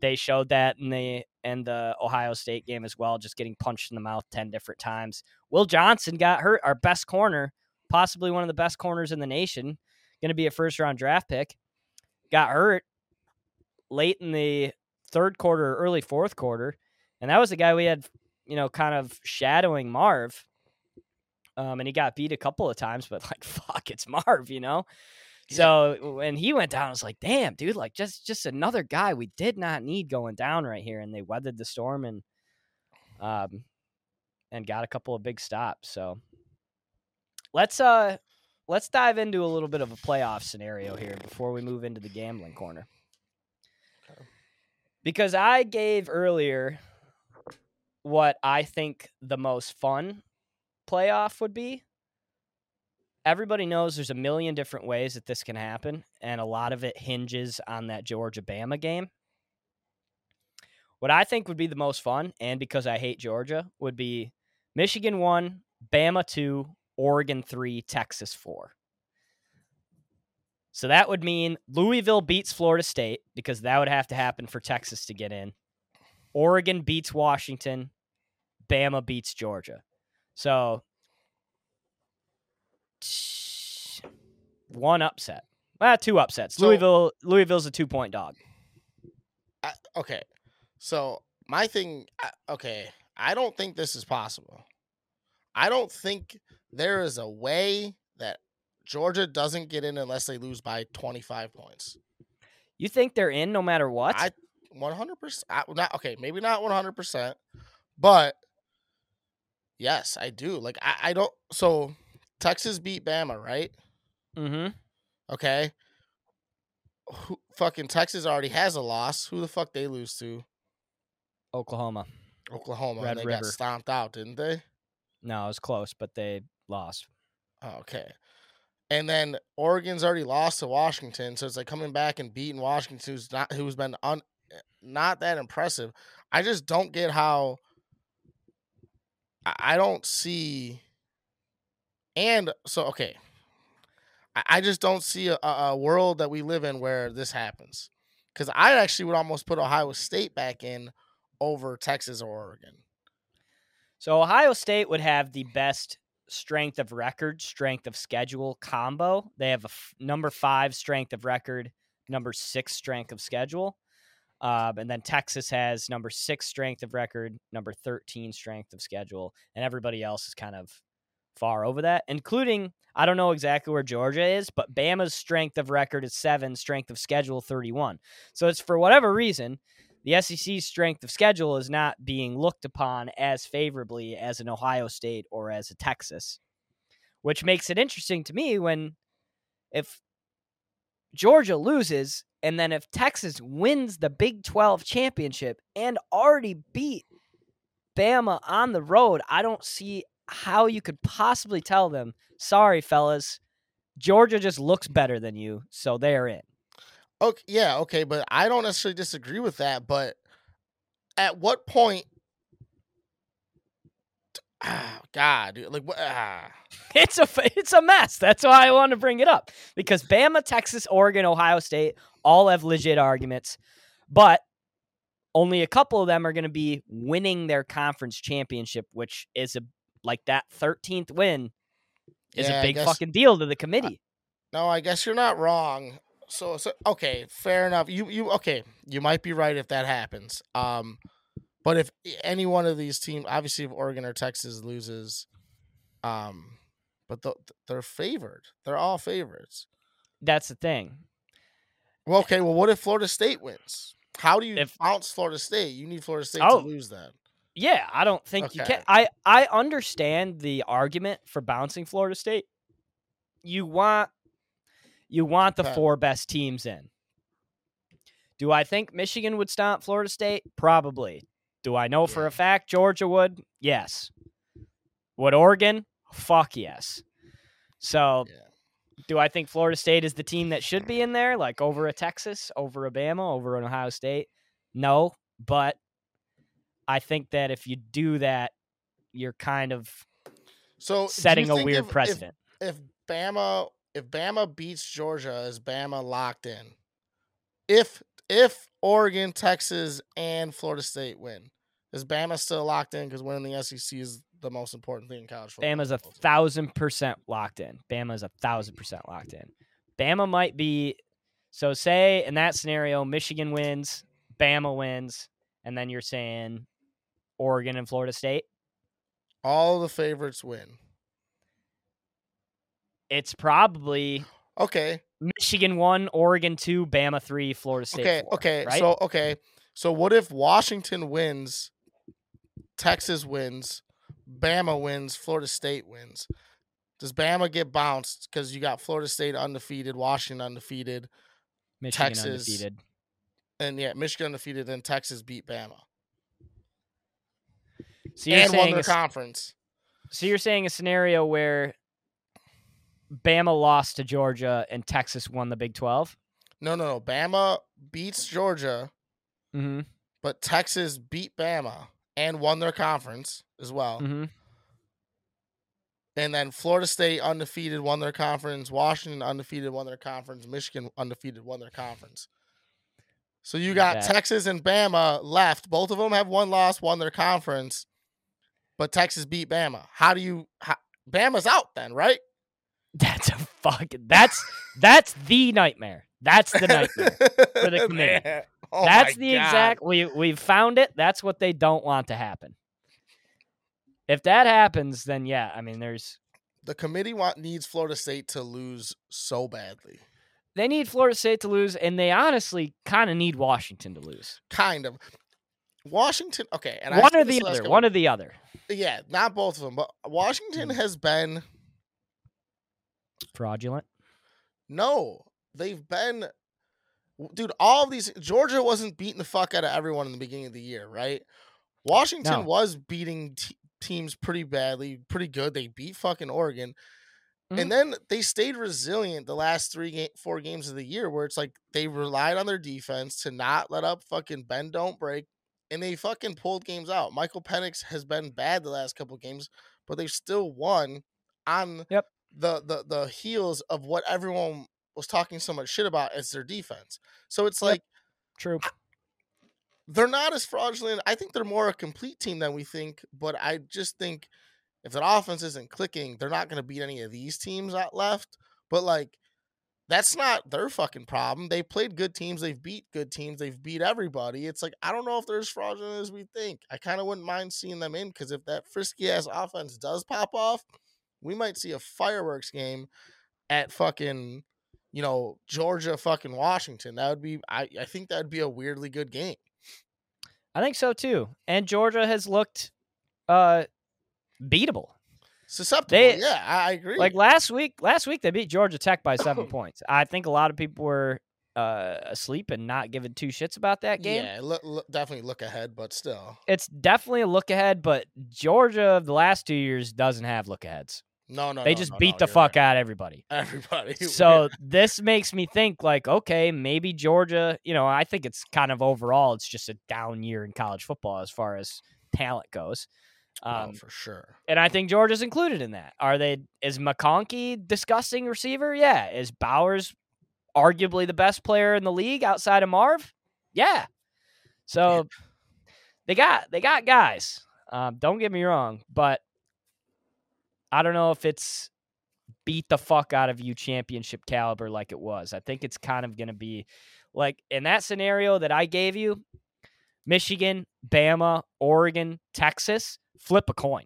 Speaker 2: they showed that in the in the Ohio State game as well, just getting punched in the mouth ten different times. Will Johnson got hurt, our best corner, possibly one of the best corners in the nation, going to be a first round draft pick. Got hurt late in the third quarter, early fourth quarter, and that was the guy we had, you know, kind of shadowing Marv. Um, and he got beat a couple of times, but like, fuck, it's Marv, you know. So when he went down, I was like, "Damn, dude! Like just just another guy we did not need going down right here." And they weathered the storm and um and got a couple of big stops. So let's uh let's dive into a little bit of a playoff scenario here before we move into the gambling corner. Because I gave earlier what I think the most fun playoff would be everybody knows there's a million different ways that this can happen, and a lot of it hinges on that Georgia Bama game. What I think would be the most fun, and because I hate Georgia, would be Michigan 1, Bama 2, Oregon 3, Texas 4. So that would mean Louisville beats Florida State because that would have to happen for Texas to get in. Oregon beats Washington, Bama beats Georgia. So one upset. Well, two upsets.
Speaker 1: So-
Speaker 2: Louisville Louisville's a two point dog.
Speaker 1: I, okay so my thing okay i don't think this is possible i don't think there is a way that georgia doesn't get in unless they lose by 25 points
Speaker 2: You think they're in no matter what?
Speaker 1: I 100%. Not okay, maybe not 100%, but yes, I do. Like I, I don't. So Texas beat Bama, right?
Speaker 2: mm-hmm.
Speaker 1: Okay. Who, fucking Texas already has a loss. Who the fuck they lose to?
Speaker 2: Oklahoma.
Speaker 1: Oklahoma.
Speaker 2: Red
Speaker 1: and they got
Speaker 2: River.
Speaker 1: stomped out, didn't they?
Speaker 2: No, it was close, but they lost.
Speaker 1: Oh, okay. And then Oregon's already lost to Washington, so it's like coming back and beating Washington, who's not who's been un, not that impressive. I just don't get how. I don't see. And so okay, I, I just don't see a, a world that we live in where this happens, because I actually would almost put Ohio State back in over Texas or Oregon.
Speaker 2: So Ohio State would have the best strength of record, strength of schedule combo. They have a f- number five strength of record, number six strength of schedule. Um, and then Texas has number six strength of record, number 13 strength of schedule, and everybody else is kind of far over that, including I don't know exactly where Georgia is, but Bama's strength of record is seven, strength of schedule 31. So it's for whatever reason, the SEC's strength of schedule is not being looked upon as favorably as an Ohio State or as a Texas, which makes it interesting to me when if Georgia loses and then if Texas wins the Big 12 championship and already beat Bama on the road, I don't see how you could possibly tell them, sorry, fellas, Georgia just looks better than you, so they're in.
Speaker 1: Okay, yeah, okay, but I don't necessarily disagree with that. But at what point? Ah, God, dude, like what? Ah.
Speaker 2: It's a it's a mess. That's why I want to bring it up because Bama, Texas, Oregon, Ohio State all have legit arguments, but only a couple of them are going to be winning their conference championship, which is a like that 13th win is
Speaker 1: Yeah,
Speaker 2: a big
Speaker 1: guess-
Speaker 2: fucking deal to the committee.
Speaker 1: No, I guess you're not wrong. So, so okay, fair enough. You you okay? You might be right if that happens. Um, but if any one of these teams, obviously, if Oregon or Texas loses, um, but the, they're favored. They're all favorites.
Speaker 2: That's the thing.
Speaker 1: Well, okay. Well, what if Florida State wins? How do you
Speaker 2: If-
Speaker 1: bounce Florida State? You need Florida State
Speaker 2: Oh.
Speaker 1: to lose that.
Speaker 2: Yeah, I don't think you can. I I understand the argument for bouncing Florida State. You want you want the
Speaker 1: Okay.
Speaker 2: four best teams in. Do I think Michigan would stomp Florida State? Probably. Do I know for a fact Georgia would? Yes. Would Oregon? Fuck yes. So,
Speaker 1: Yeah.
Speaker 2: do I think Florida State is the team that should be in there, like over a Texas, over a Bama, over an Ohio State? No, but I think that if you do that, you're kind of
Speaker 1: So
Speaker 2: setting a weird
Speaker 1: if- if-
Speaker 2: precedent.
Speaker 1: if Bama if Bama beats Georgia, is Bama locked in? If if Oregon, Texas, and Florida State win, is Bama still locked in? Because winning the SEC is the most important thing in college football.
Speaker 2: Bama's a thousand percent locked in. Bama's a thousand percent locked in. Bama might be so say in that scenario, Michigan wins, Bama wins, and then you're saying Oregon and Florida State.
Speaker 1: All the favorites win.
Speaker 2: It's probably
Speaker 1: Okay.
Speaker 2: Michigan one, Oregon two, Bama three, Florida State.
Speaker 1: Okay.
Speaker 2: four,
Speaker 1: okay.
Speaker 2: right?
Speaker 1: So okay. So what if Washington wins, Texas wins, Bama wins, Florida State wins? Does Bama get bounced because you got Florida State undefeated, Washington undefeated,
Speaker 2: Michigan
Speaker 1: Texas,
Speaker 2: undefeated.
Speaker 1: and yeah, Michigan undefeated, and Texas beat Bama
Speaker 2: So you're
Speaker 1: and won
Speaker 2: saying
Speaker 1: their
Speaker 2: a
Speaker 1: conference.
Speaker 2: So you're saying a scenario where Bama lost to Georgia and Texas won the Big 12?
Speaker 1: No, no, no. Bama beats Georgia,
Speaker 2: Mm-hmm.
Speaker 1: but Texas beat Bama and won their conference as well.
Speaker 2: Mm-hmm.
Speaker 1: And then Florida State undefeated won their conference. Washington undefeated won their conference. Michigan undefeated won their conference. So you got
Speaker 2: Okay.
Speaker 1: Texas and Bama left. Both of them have one loss, won their conference, but Texas beat Bama. How do you? How, Bama's out then, right?
Speaker 2: That's a fucking that's that's the nightmare. That's the nightmare.
Speaker 1: for
Speaker 2: the committee.
Speaker 1: Oh
Speaker 2: that's the
Speaker 1: God.
Speaker 2: exact we we've found it. That's what they don't want to happen. If that happens, then yeah, I mean there's
Speaker 1: The committee want needs Florida State to lose so badly.
Speaker 2: they need Florida State to lose, and they honestly kind of need Washington to lose.
Speaker 1: Kind of. Washington, okay, and
Speaker 2: one or the other. One or the other.
Speaker 1: yeah, not both of them, but Washington
Speaker 2: Mm.
Speaker 1: has been
Speaker 2: Fraudulent.
Speaker 1: no, they've been, dude. All of these Georgia wasn't beating the fuck out of everyone in the beginning of the year, right? Washington
Speaker 2: No.
Speaker 1: was beating te- teams pretty badly, pretty good. They beat fucking Oregon,
Speaker 2: Mhm.
Speaker 1: and then they stayed resilient the last three, ga- four games of the year, where it's like they relied on their defense to not let up fucking bend don't break, and they fucking pulled games out. Michael Penix has been bad the last couple games, but they've still won on
Speaker 2: Yep.
Speaker 1: the the the heels of what everyone was talking so much shit about as their defense. So it's
Speaker 2: Yep.
Speaker 1: like
Speaker 2: True.
Speaker 1: they're not as fraudulent. I think they're more a complete team than we think, but I just think if that offense isn't clicking, they're not going to beat any of these teams out left. But like, that's not their fucking problem. They played good teams. They've beat good teams. They've beat everybody. It's like I don't know if they're as fraudulent as we think. I kind of wouldn't mind seeing them in because if that frisky ass offense does pop off, we might see a fireworks game at fucking you know Georgia fucking Washington. That would be I I think that would be a weirdly good game.
Speaker 2: I think so too. And Georgia has looked uh beatable.
Speaker 1: Susceptible.
Speaker 2: They-
Speaker 1: yeah, I, agree.
Speaker 2: Like last week, last week they beat Georgia Tech by seven points. I think a lot of people were uh, asleep and not giving two shits about that game.
Speaker 1: Yeah, look, look, definitely look ahead, but still.
Speaker 2: It's definitely a look ahead, but Georgia of the last two years doesn't have look aheads.
Speaker 1: No, no,
Speaker 2: they
Speaker 1: no,
Speaker 2: just
Speaker 1: no,
Speaker 2: beat
Speaker 1: no,
Speaker 2: the fuck
Speaker 1: right.
Speaker 2: out of everybody.
Speaker 1: Everybody.
Speaker 2: So this makes me think like, okay, maybe Georgia, you know, I think it's kind of overall, it's just a down year in college football as far as talent goes.
Speaker 1: Oh,
Speaker 2: Um,
Speaker 1: for sure.
Speaker 2: and I think George is included in that. Are they is McConkey disgusting receiver? Yeah. Is Bowers arguably the best player in the league outside of Marv? Yeah. So they got they got guys. Um, don't get me wrong, but I don't know if it's beat the fuck out of you championship caliber like it was. I think it's kind of gonna be like in that scenario that I gave you, Michigan, Bama, Oregon, Texas, flip a coin.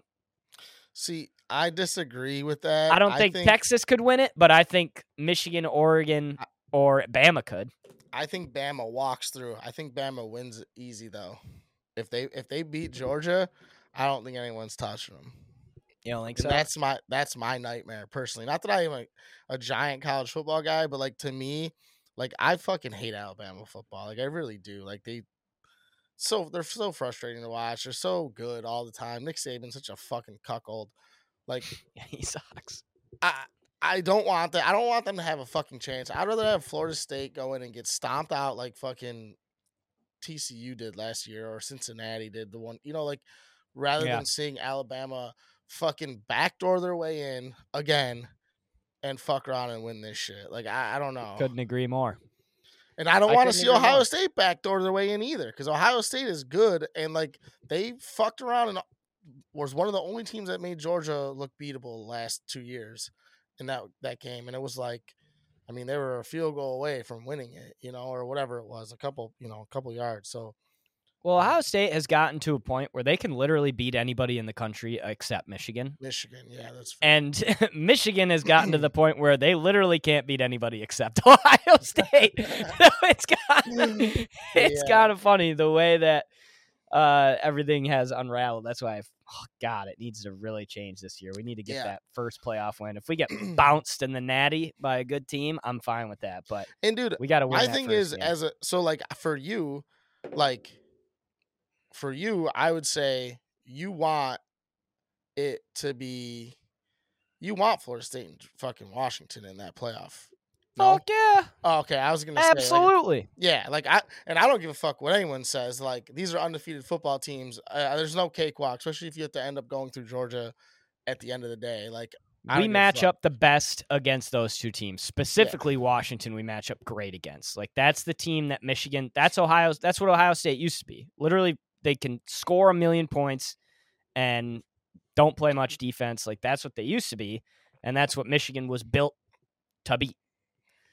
Speaker 1: See, I disagree with that.
Speaker 2: I don't think, Texas could win it, but I think Michigan, Oregon, or Bama could.
Speaker 1: I think Bama walks through. I think Bama wins easy though. If they if they beat Georgia, I don't think anyone's touching them.
Speaker 2: You don't think
Speaker 1: And
Speaker 2: so?
Speaker 1: that's my that's my nightmare personally. Not that I am a, a giant college football guy, but like to me, like I fucking hate Alabama football. Like I really do. Like they so they're so frustrating to watch. They're so good all the time. Nick Saban's such a fucking cuckold. Like
Speaker 2: he sucks.
Speaker 1: I I don't want that. I don't want them to have a fucking chance. I'd rather have Florida State go in and get stomped out like fucking TCU did last year or Cincinnati did the one. You know, like rather
Speaker 2: Yeah.
Speaker 1: than seeing Alabama fucking backdoor their way in again and fuck around and win this shit. Like I, I don't know.
Speaker 2: Couldn't agree more.
Speaker 1: And I don't want to see Ohio
Speaker 2: more.
Speaker 1: State backdoor their way in either, because Ohio State is good and like they fucked around and was one of the only teams that made Georgia look beatable the last two years in that that game, and it was like, I mean, they were a field goal away from winning it, you know, or whatever it was, a couple, you know, a couple yards. So
Speaker 2: Well, Ohio State has gotten to a point where they can literally beat anybody in the country except Michigan.
Speaker 1: Michigan, yeah, that's fair.
Speaker 2: And Michigan has gotten to the point where they literally can't beat anybody except Ohio State. so it's kind of it's
Speaker 1: Yeah.
Speaker 2: kind of funny the way that uh, everything has unraveled. That's why, I've, oh God, it needs to really change this year. We need to get
Speaker 1: Yeah.
Speaker 2: that first playoff win. If we get bounced in the Natty by a good team, I'm fine with that. But
Speaker 1: and dude,
Speaker 2: we got to win.
Speaker 1: my thing is
Speaker 2: game.
Speaker 1: as a so like for you like for you i would say you want it to be you want florida state and fucking washington in that playoff no?
Speaker 2: fuck yeah,
Speaker 1: oh, okay i was gonna say like,
Speaker 2: absolutely.
Speaker 1: yeah like i and i don't give a fuck what anyone says like these are undefeated football teams uh, there's no cakewalk especially if you have to end up going through georgia at the end of the day like
Speaker 2: we
Speaker 1: don't give a
Speaker 2: match up the best against those two teams. Specifically, Washington, we match up great against. Like that's the team that Michigan. That's Ohio's. That's what Ohio State used to be. Literally, they can score a million points and don't play much defense. Like that's what they used to be, and that's what Michigan was built to be.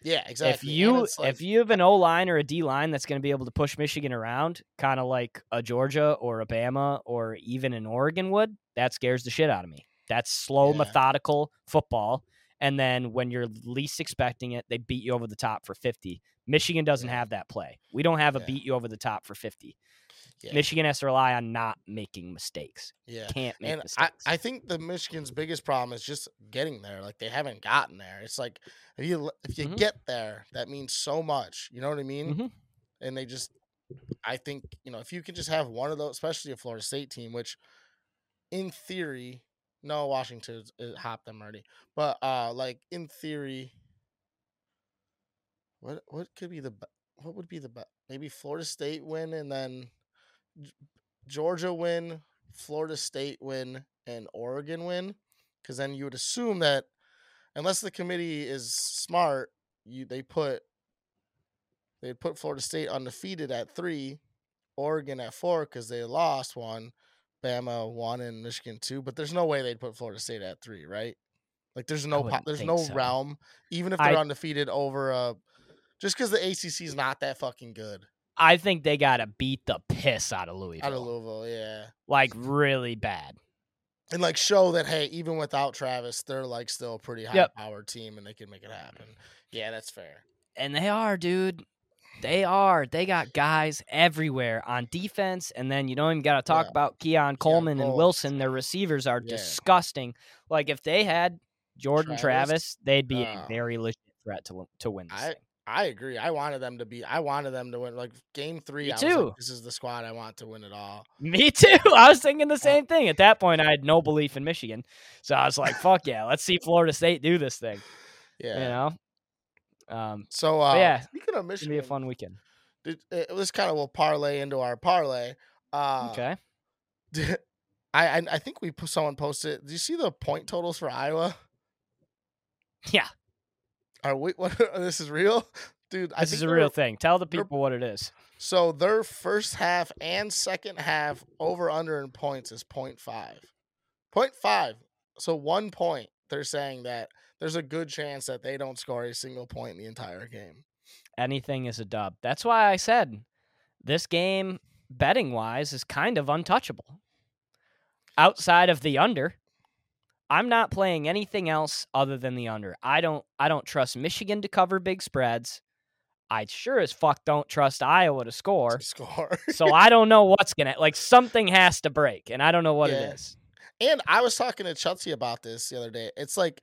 Speaker 1: yeah exactly
Speaker 2: If you
Speaker 1: like-
Speaker 2: if you have an O line or a D line that's going to be able to push Michigan around, kind of like a Georgia or a Bama or even an Oregon would, that scares the shit out of me. That's slow,
Speaker 1: Yeah.
Speaker 2: methodical football. And then when you're least expecting it, they beat you over the top for 50. Michigan doesn't
Speaker 1: Yeah.
Speaker 2: have that play. We don't have a
Speaker 1: Yeah.
Speaker 2: beat you over the top for 50.
Speaker 1: Yeah,
Speaker 2: Michigan has to rely on not making mistakes.
Speaker 1: yeah
Speaker 2: Can't make
Speaker 1: and I,
Speaker 2: mistakes.
Speaker 1: I think the Michigan's biggest problem is just getting there. Like they haven't gotten there. It's like if you if you
Speaker 2: Mhm.
Speaker 1: get there, that means so much. You know what I mean?
Speaker 2: Mhm.
Speaker 1: And they just, I think you know if you can just have one of those, especially a Florida State team, which in theory, no, Washington uh, hopped them already, but uh, like in theory, what what could be the what would be the be- maybe Florida State win and then Georgia win, Florida State win, and Oregon win, because then you would assume that unless the committee is smart, you they put they put Florida State undefeated at three, Oregon at four because they lost one, Bama one and Michigan two, but there's no way they'd put Florida State at three, right? Like there's no po- there's no
Speaker 2: so.
Speaker 1: realm, even if they're undefeated over a just because the ACC is not that fucking good
Speaker 2: I think they gotta beat the piss out of Louisville,
Speaker 1: out of Louisville, yeah,
Speaker 2: like really bad.
Speaker 1: and like show that hey, even without Travis, they're like still a pretty high
Speaker 2: Yep.
Speaker 1: powered team and they can make it happen. Yeah, that's fair.
Speaker 2: And they are, dude. They are. They got guys everywhere on defense, and then you don't even got to talk
Speaker 1: Yeah.
Speaker 2: about Keon Coleman and
Speaker 1: Cole.
Speaker 2: Wilson. Their receivers are
Speaker 1: Yeah.
Speaker 2: disgusting. Like if they had Jordan
Speaker 1: Travis?
Speaker 2: Travis, they'd be a
Speaker 1: Oh.
Speaker 2: very legit threat to to win this
Speaker 1: I
Speaker 2: thing.
Speaker 1: I agree. I wanted them to be. I wanted them to win. Like game three,
Speaker 2: Me
Speaker 1: I was like,
Speaker 2: too.
Speaker 1: this is the squad I want to win it all.
Speaker 2: Me too. I was thinking the same thing. At that point, I had no belief in Michigan, so I was like, "Fuck yeah, let's see Florida State do this thing."
Speaker 1: Yeah.
Speaker 2: You know. Um,
Speaker 1: So uh,
Speaker 2: yeah,
Speaker 1: speaking of
Speaker 2: it's
Speaker 1: Michigan,
Speaker 2: gonna be a fun weekend.
Speaker 1: did, uh, this kind of will parlay into our parlay. Uh,
Speaker 2: Okay.
Speaker 1: I, I I think we put someone posted. Do you see the point totals for Iowa?
Speaker 2: Yeah,
Speaker 1: Are we? What? this is real, dude. I
Speaker 2: this is a real thing. Tell the people what it is.
Speaker 1: So their first half and second half over under in points is 0.5. 0.5. So one point. They're saying that there's a good chance that they don't score a single point in the entire game.
Speaker 2: anything is a dub. That's why I said this game, betting wise, is kind of untouchable. Outside of the under, I'm not playing anything else other than the under. I don't I don't trust Michigan to cover big spreads. I sure as fuck don't trust Iowa to score.
Speaker 1: To score.
Speaker 2: so I don't know what's gonna like something has to break, and I don't know what
Speaker 1: Yeah.
Speaker 2: it is.
Speaker 1: And I was talking to Chelsea about this the other day. It's like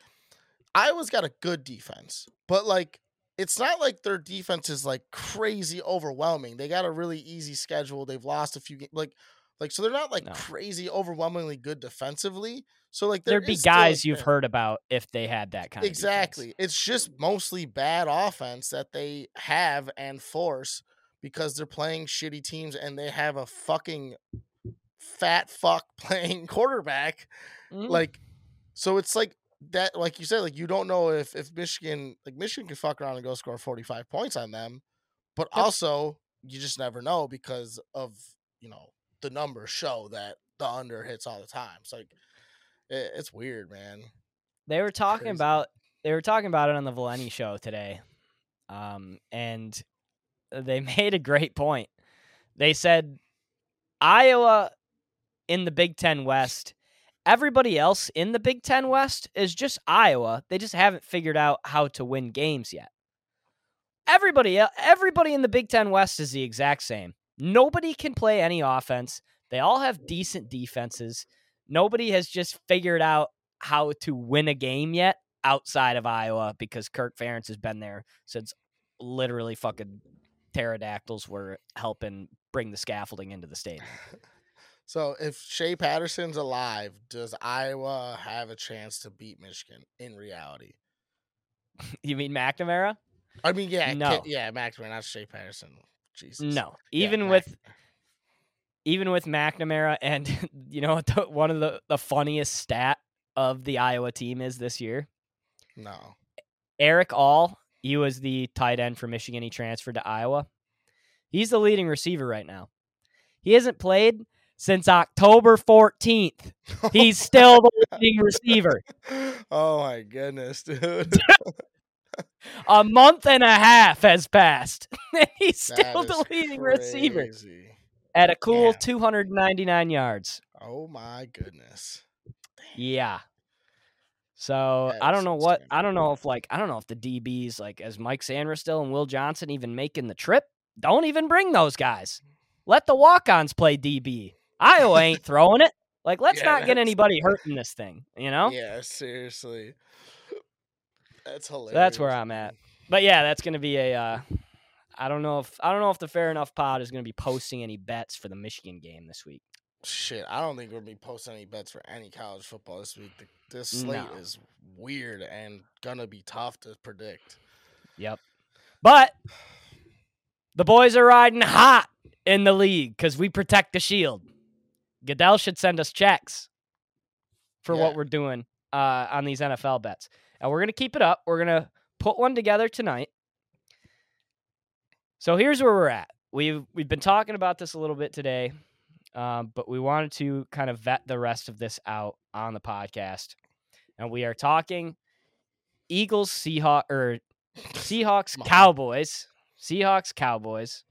Speaker 1: Iowa's got a good defense, but like it's not like their defense is like crazy overwhelming. They got a really easy schedule. They've lost a few games, like like so they're not like
Speaker 2: No.
Speaker 1: crazy overwhelmingly good defensively. So like there
Speaker 2: There'd be
Speaker 1: is still a
Speaker 2: guys you've
Speaker 1: chance.
Speaker 2: heard about if they had that kind of
Speaker 1: exactly. It's just mostly bad offense that they have and force because they're playing shitty teams and they have a fucking fat fuck playing quarterback
Speaker 2: Mhm.
Speaker 1: like so it's like that like you said like you don't know if if michigan like michigan can fuck around and go score 45 points on them but
Speaker 2: Yep.
Speaker 1: also you just never know because of you know the numbers show that the under hits all the time it's like it, it's weird man
Speaker 2: They were talking
Speaker 1: crazy.
Speaker 2: about they were talking about it on the Valenti show today, um, and they made a great point. They said Iowa in the Big Ten West, everybody else in the Big Ten West is just Iowa. They just haven't figured out how to win games yet. Everybody, everybody in the Big Ten West is the exact same. Nobody can play any offense. They all have mm. decent defenses. Nobody has just figured out how to win a game yet outside of Iowa because Kirk Ferentz has been there since literally fucking pterodactyls were helping bring the scaffolding into the stadium.
Speaker 1: so if Shea Patterson's alive, does Iowa have a chance to beat Michigan in reality?
Speaker 2: you mean McNamara?
Speaker 1: I mean, yeah,
Speaker 2: No.
Speaker 1: Yeah, McNamara, not Shea Patterson. Jesus,
Speaker 2: No.
Speaker 1: Yeah,
Speaker 2: Even
Speaker 1: Mac-
Speaker 2: with even with McNamara and you know the, one of the, the funniest stat of the Iowa team is this year?
Speaker 1: no,
Speaker 2: Erick All, he was the tight end for Michigan. He transferred to Iowa. He's the leading receiver right now. He hasn't played since October 14th. He's still the leading receiver.
Speaker 1: oh my goodness, dude.
Speaker 2: A month and a half has passed. and He's still the leading receiver at a cool
Speaker 1: Damn.
Speaker 2: 299 yards.
Speaker 1: Oh my goodness.
Speaker 2: Yeah. So
Speaker 1: That
Speaker 2: I don't know what. I don't know if like I don't know if the DBs like as Mike Sainristil and Will Johnson even making the trip. Don't even bring those guys. Let the walk-ons play DB. Iowa ain't throwing it. Like let's
Speaker 1: Yeah,
Speaker 2: not get anybody hurt in this thing, you know?
Speaker 1: Yeah, seriously. That's hilarious.
Speaker 2: that's where I'm at. But yeah, that's gonna be a. Uh, I don't know if I don't know if the Fair Enough Pod is gonna be posting any bets for the Michigan game this week.
Speaker 1: Shit, I don't think we're gonna be posting any bets for any college football this week. This slate
Speaker 2: No.
Speaker 1: is weird and gonna be tough to predict.
Speaker 2: Yep. But the boys are riding hot in the league because we protect the shield. Goodell should send us checks for
Speaker 1: Yeah.
Speaker 2: what we're doing uh, on these NFL bets. And we're going to keep it up. We're going to put one together tonight. So here's where we're at. We've we've been talking about this a little bit today. Um, but we wanted to kind of vet the rest of this out on the podcast. And we are talking Eagles, Seahawks, or Seahawks, Cowboys. Seahawks, Cowboys.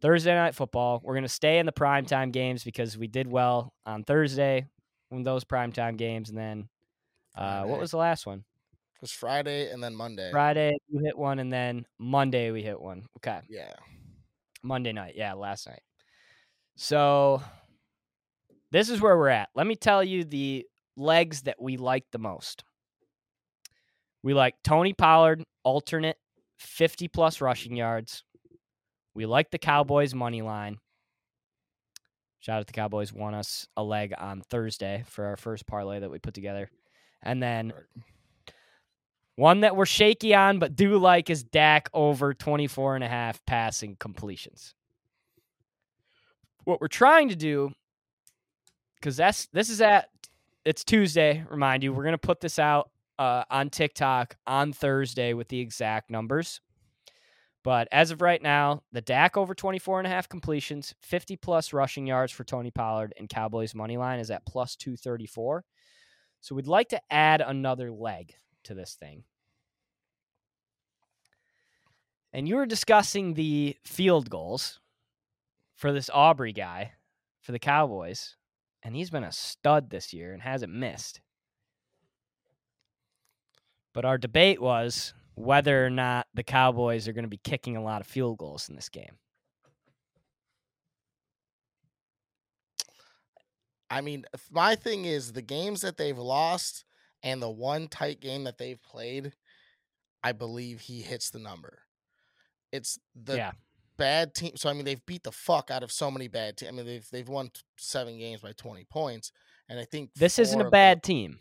Speaker 2: Thursday night football. We're going to stay in the primetime games because we did well on Thursday in those primetime games. And then, uh, what was the last one?
Speaker 1: It was Friday and then Monday.
Speaker 2: Friday, you hit one. And then Monday, we hit one. Okay.
Speaker 1: Yeah.
Speaker 2: Monday night. Yeah, last night. So this is where we're at. Let me tell you the legs that we like the most. We like Tony Pollard, alternate 50 plus rushing yards. We like the Cowboys money line. Shout out to the Cowboys won us a leg on Thursday for our first parlay that we put together. And then one that we're shaky on but do like is Dak over 24 and a half passing completions. What we're trying to do cuz that's this is at it's Tuesday, remind you, we're going to put this out uh, on TikTok on Thursday with the exact numbers. But as of right now, the Dak over 24 and a half completions, 50 plus rushing yards for Tony Pollard and Cowboys money line is at plus 234. So we'd like to add another leg to this thing. And you were discussing the field goals for this Aubrey guy for the Cowboys, and he's been a stud this year and hasn't missed. But our debate was whether or not the Cowboys are going to be kicking a lot of field goals in this game.
Speaker 1: I mean, my thing is the games that they've lost and the one tight game that they've played, I believe he hits the number. It's the
Speaker 2: yeah.
Speaker 1: bad team. So I mean, they've beat the fuck out of so many bad teams. I mean, they've they've won seven games by twenty points, and I think
Speaker 2: This isn't a bad team.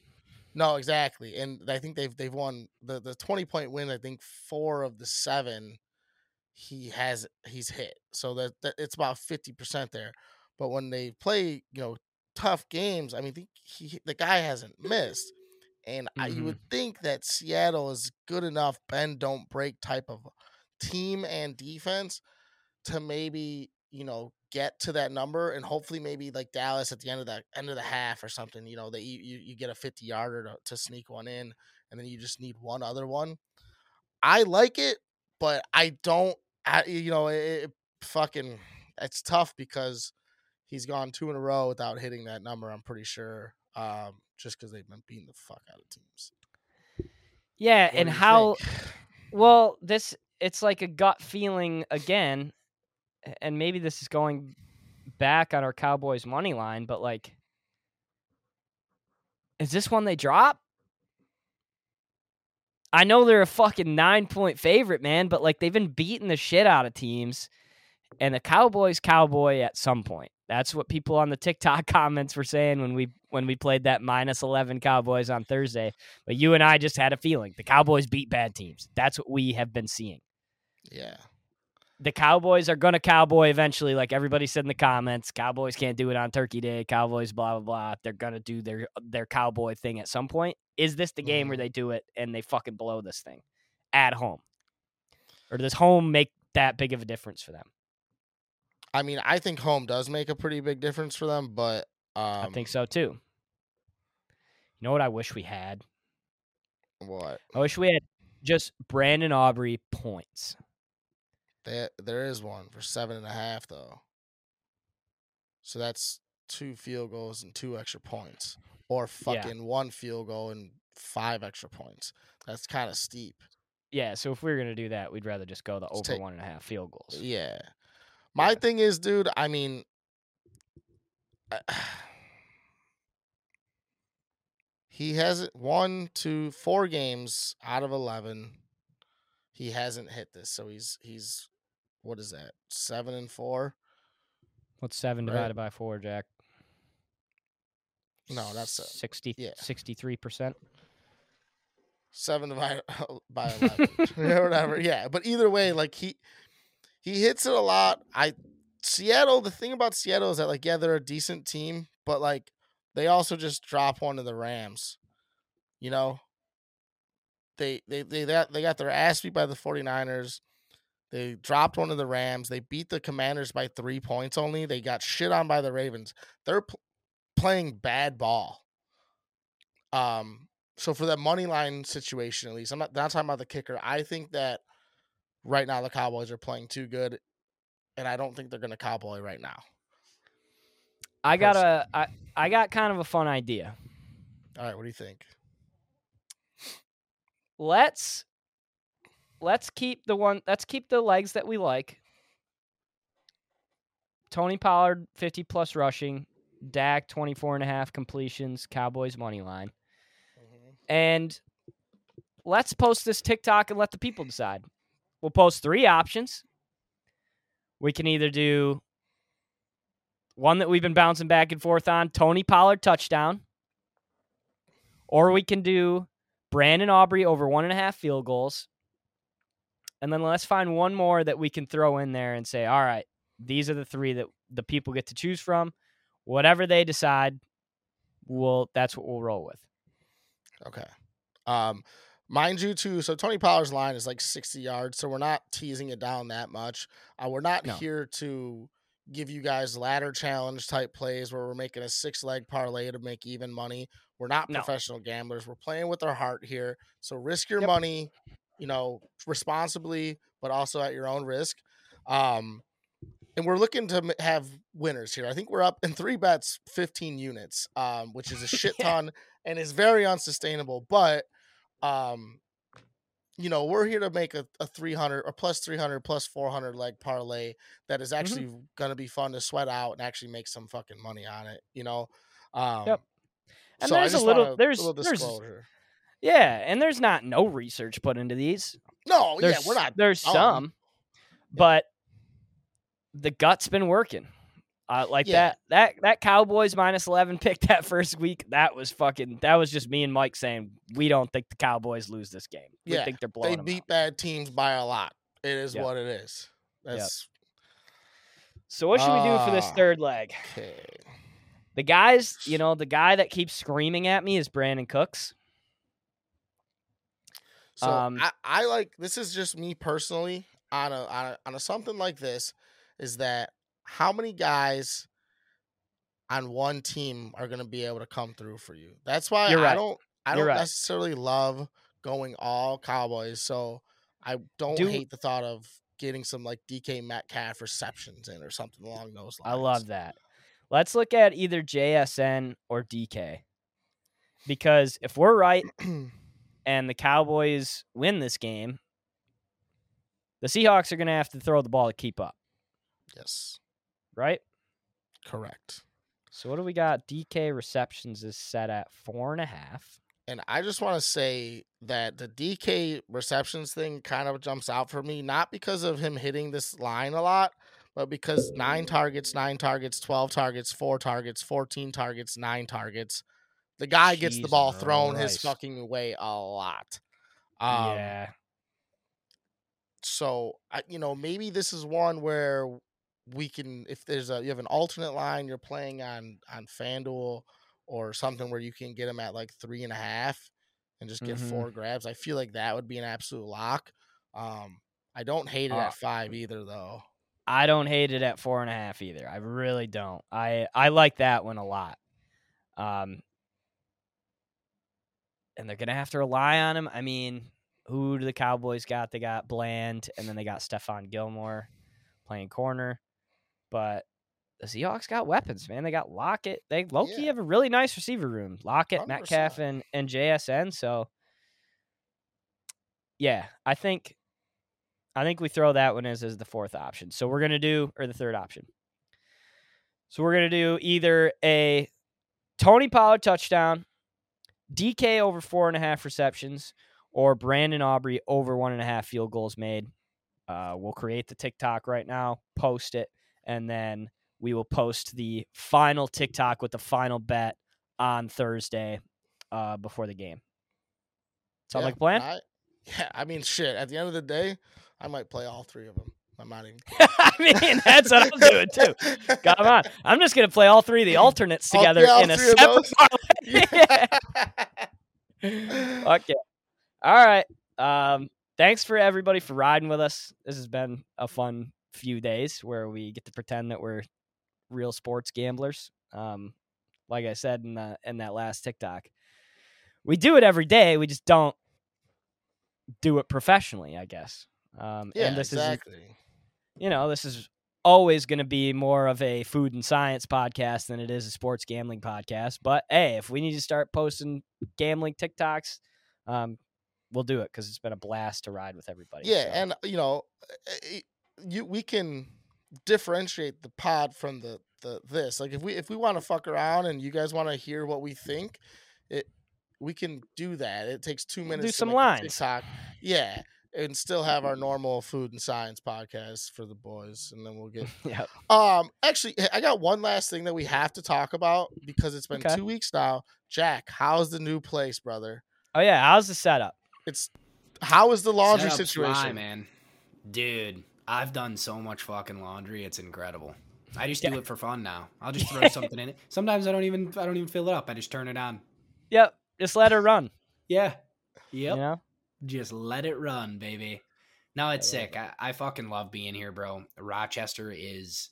Speaker 1: No, exactly, and I think they've they've won the the twenty point win. I think four of the seven he has he's hit, so that, that it's about fifty percent there. But when they play, you know, tough games, I mean, the, he the guy hasn't missed, and I, you would mm-hmm. think that Seattle is good enough bend don't break type of team and defense to maybe you know get to that number and hopefully maybe like Dallas at the end of the end of the half or something you know that you, you, you get a 50 yarder to, to sneak one in and then you just need one other one. I like it but I don't I, you know it, it fucking it's tough because he's gone two in a row without hitting that number I'm pretty sure um just because they've been beating the fuck out of teams
Speaker 2: Yeah,
Speaker 1: What
Speaker 2: and how
Speaker 1: think?
Speaker 2: well this it's like a gut feeling again, and maybe this is going back on our Cowboys money line, but like, is this one they drop? I know they're a fucking nine point favorite, man, but like they've been beating the shit out of teams, and the Cowboys cowboy at some point. That's what people on the TikTok comments were saying when we when we played that minus eleven Cowboys on Thursday. But you and I just had a feeling the Cowboys beat bad teams. That's what we have been seeing.
Speaker 1: yeah
Speaker 2: The Cowboys are gonna cowboy eventually, like everybody said in the comments. Cowboys can't do it on Turkey Day. Cowboys, blah blah blah. They're gonna do their their cowboy thing at some point. Is this the game where
Speaker 1: Mhm.
Speaker 2: they do it and they fucking blow this thing at home, or does home make that big of a difference for them?
Speaker 1: I mean I think home does make a pretty big difference for them but um
Speaker 2: I think so too. You know what I wish we had?
Speaker 1: what
Speaker 2: I wish we had just Brandon Aubrey points.
Speaker 1: There, there is one for seven and a half though. So that's two field goals and two extra points, or
Speaker 2: Yeah.
Speaker 1: fucking one field goal and five extra points. That's kind of steep.
Speaker 2: Yeah, so if we were gonna do that, we'd rather just go the over
Speaker 1: take-
Speaker 2: one and a half field goals.
Speaker 1: Yeah. My
Speaker 2: Yeah.
Speaker 1: thing is, dude. I mean, he hasn't one, two, four games out of eleven. He hasn't hit this, so he's he's what is that? Seven and four.
Speaker 2: What's seven
Speaker 1: Right.
Speaker 2: divided by four, Jack?
Speaker 1: No, that's a-
Speaker 2: 60,
Speaker 1: yeah.
Speaker 2: 63%.
Speaker 1: seven divided by eleven, or whatever. Yeah, but either way, like he he hits it a lot. I Seattle. The thing about Seattle is that like yeah, they're a decent team, but like they also just drop one to the Rams. You know, they they they got they got their ass beat by the 49ers. They dropped one of the Rams. They beat the Commanders by three points only. They got shit on by the Ravens. They're pl- playing bad ball. Um, so for that money line situation, at least, I'm not, not talking about the kicker. I think that right now the Cowboys are playing too good, and I don't think they're going to cowboy right now.
Speaker 2: I got a I, I got kind of a fun idea.
Speaker 1: All right, what do you think?
Speaker 2: Let's let's keep the one let's keep the legs that we like. Tony Pollard 50 plus rushing, Dak 24 and a half completions, Cowboys money line. Mm-hmm. And let's post this TikTok and let the people decide. We'll post three options. We can either do one that we've been bouncing back and forth on, Tony Pollard touchdown. Or we can do Brandon Aubrey over one and a half field goals. And then let's find one more that we can throw in there and say, all right, these are the three that the people get to choose from. Whatever they decide, we'll that's what we'll roll with.
Speaker 1: Okay. Um, mind you, too. So Tony Pollard's line is like 60 yards, so we're not teasing it down that much. Uh, we're not
Speaker 2: No.
Speaker 1: here to give you guys ladder challenge type plays where we're making a six leg parlay to make even money. We're not
Speaker 2: No.
Speaker 1: professional gamblers. We're playing with our heart here. So risk your
Speaker 2: Yep.
Speaker 1: money, you know, responsibly, but also at your own risk. Um, and we're looking to have winners here. I think we're up in three bets, 15 units, um, which is a shit
Speaker 2: Yeah.
Speaker 1: ton and is very unsustainable. But, um, you know, we're here to make a, a 300 or plus 300 plus 400 leg parlay that is actually going to be fun to sweat out and actually make some fucking money on it, you know? Um,
Speaker 2: Yep. And
Speaker 1: so
Speaker 2: there's a little- there's-
Speaker 1: little
Speaker 2: there's- Yeah, and there's not no research put into these.
Speaker 1: No, Oh, yeah, we're not.
Speaker 2: There's
Speaker 1: dumb.
Speaker 2: some, but the gut's been working. Uh, like
Speaker 1: Yeah.
Speaker 2: that that that Cowboys minus eleven pick that first week. That was fucking. That was just me and Mike saying we don't think the Cowboys lose this game. We
Speaker 1: Yeah,
Speaker 2: think they're blowing
Speaker 1: They beat
Speaker 2: out.
Speaker 1: bad teams by a lot. It is
Speaker 2: Yep.
Speaker 1: what it is. That's
Speaker 2: So what should we do for this
Speaker 1: Ah.
Speaker 2: third leg?
Speaker 1: okay.
Speaker 2: The guys, you know, the guy that keeps screaming at me is Brandin Cooks.
Speaker 1: So
Speaker 2: Um,
Speaker 1: I, I like this is just me personally on a, on a on a something like this is that how many guys on one team are going to be able to come through for you. That's why
Speaker 2: You're
Speaker 1: I don't I
Speaker 2: You're
Speaker 1: don't
Speaker 2: right.
Speaker 1: necessarily love going all Cowboys. So I don't
Speaker 2: Do-
Speaker 1: hate the thought of getting some like DK Metcalf receptions in or something along those lines.
Speaker 2: I love that. Let's look at either JSN or DK. Because if we're right and the Cowboys win this game, the Seahawks are going to have to throw the ball to keep up,
Speaker 1: yes,
Speaker 2: right?
Speaker 1: correct.
Speaker 2: So what do we got? DK receptions is set at four and a half.
Speaker 1: And I just want to say that the DK receptions thing kind of jumps out for me, not because of him hitting this line a lot, but because nine targets, nine targets, 12 targets, four targets, 14 targets, nine targets. The guy gets the ball thrown his fucking way a lot. Um,
Speaker 2: yeah.
Speaker 1: So, you know, maybe this is one where we can, if there's a, you have an alternate line you're playing on, on FanDuel or something where you can get them at like three and a half and just get
Speaker 2: Mhm.
Speaker 1: four grabs. I feel like that would be an absolute lock. Um, I don't hate it
Speaker 2: Uh,
Speaker 1: at five either, though.
Speaker 2: I don't hate it at four and a half either. I really don't. I I like that one a lot. Um, and they're gonna have to rely on him. I mean, who do the Cowboys got? They got Bland, and then they got Stephon Gilmore playing corner. But the Seahawks got weapons, man. They got Lockett. They low key
Speaker 1: Yeah.
Speaker 2: have a really nice receiver room. Lockett, Metcalf,
Speaker 1: 100%.
Speaker 2: and and JSN. So yeah, I think I think we throw that one as as the fourth option. So we're gonna do or the third option. So we're gonna do either a Tony Pollard touchdown, DK over four and a half receptions, or Brandon Aubrey over one and a half field goals made. Uh, we'll create the TikTok right now, post it, and then we will post the final TikTok with the final bet on Thursday uh, before the game. Sound
Speaker 1: Yeah,
Speaker 2: like a plan?
Speaker 1: I, yeah, I mean, shit. At the end of the day, I might play all three of them. I'm not even.
Speaker 2: I mean, that's what I'm doing too. Come on. I'm just going to play all three of the alternates
Speaker 1: All-
Speaker 2: together
Speaker 1: yeah, all
Speaker 2: in a separate parlay. okay. All right. Um, thanks for everybody for riding with us. This has been a fun few days where we get to pretend that we're real sports gamblers. Um, like I said in the, in that last TikTok, we do it every day. We just don't do it professionally, I guess. Um,
Speaker 1: Yeah,
Speaker 2: and this is
Speaker 1: exactly.
Speaker 2: you know, this is always going to be more of a food and science podcast than it is a sports gambling podcast. But hey, if we need to start posting gambling TikToks, um, we'll do it because it's been a blast to ride with everybody.
Speaker 1: Yeah,
Speaker 2: so.
Speaker 1: and you know, eh, you we can differentiate the pod from the the this. Like if we if we want to fuck around and you guys want to hear what we think, it we can do that. It takes two
Speaker 2: We'll
Speaker 1: minutes.
Speaker 2: do some
Speaker 1: make
Speaker 2: lines.
Speaker 1: TikTok. Yeah, and still have our normal food and science podcast for the boys, and then we'll get.
Speaker 2: yeah,
Speaker 1: Um, actually, I got one last thing that we have to talk about because it's been
Speaker 2: Okay.
Speaker 1: two weeks now. Jack, how's the new place, brother?
Speaker 2: oh yeah, how's the setup?
Speaker 1: It's how is the laundry
Speaker 3: Setup's fly,
Speaker 1: situation?
Speaker 3: man. Dude, I've done so much fucking laundry. It's incredible. I just do it for fun now. I'll just throw something in it. Sometimes I don't even I don't even fill it up. I just turn it on.
Speaker 2: Yep, just let it run.
Speaker 3: Yeah. Yep.
Speaker 2: You know,
Speaker 3: Just let it run, baby. No, it's
Speaker 2: I
Speaker 3: sick. I, I fucking love being here, bro. Rochester is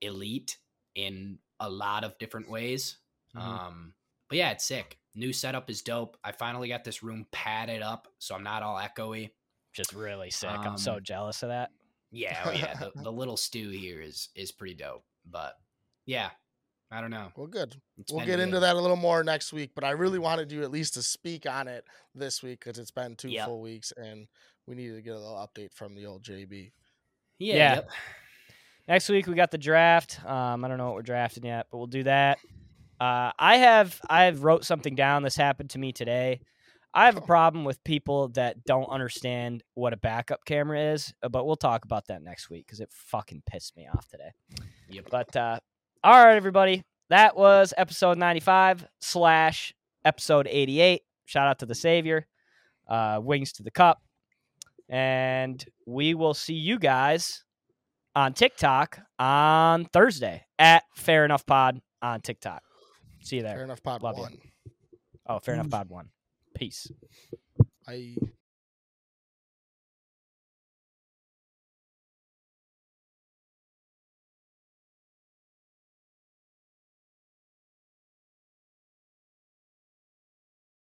Speaker 3: elite in a lot of different ways.
Speaker 2: Mhm.
Speaker 3: Um, but yeah, it's sick. New setup is dope. I finally got this room padded up, so I'm not all echoey.
Speaker 2: Just really sick. I'm so
Speaker 3: Um,
Speaker 2: jealous of that.
Speaker 3: Yeah, oh yeah. The, the little stew here is is pretty dope. But yeah, I don't know.
Speaker 1: Well, good.
Speaker 3: It's
Speaker 1: we'll get into that a little more next week, but I really wanted you at least to speak on it this week because it's been two
Speaker 3: Yep.
Speaker 1: full weeks and we needed to get a little update from the old JB.
Speaker 3: Yeah.
Speaker 2: Yeah.
Speaker 3: Yep.
Speaker 2: Next week we got the draft. Um, I don't know what we're drafting yet, but we'll do that. Uh, I have I have wrote something down. This happened to me today. I have a problem with people that don't understand what a backup camera is, uh, but we'll talk about that next week because it fucking pissed me off today.
Speaker 3: Yep.
Speaker 2: But uh, all right, everybody, that was episode ninety-five slash episode eighty-eight. Shout out to the Savior, uh, wings to the cup, and we will see you guys on TikTok on Thursday at Fair Enough Pod on TikTok. See you there.
Speaker 1: Fair enough, pod
Speaker 2: Love you.
Speaker 1: one.
Speaker 2: Oh, Fair Enough Pod one. Peace.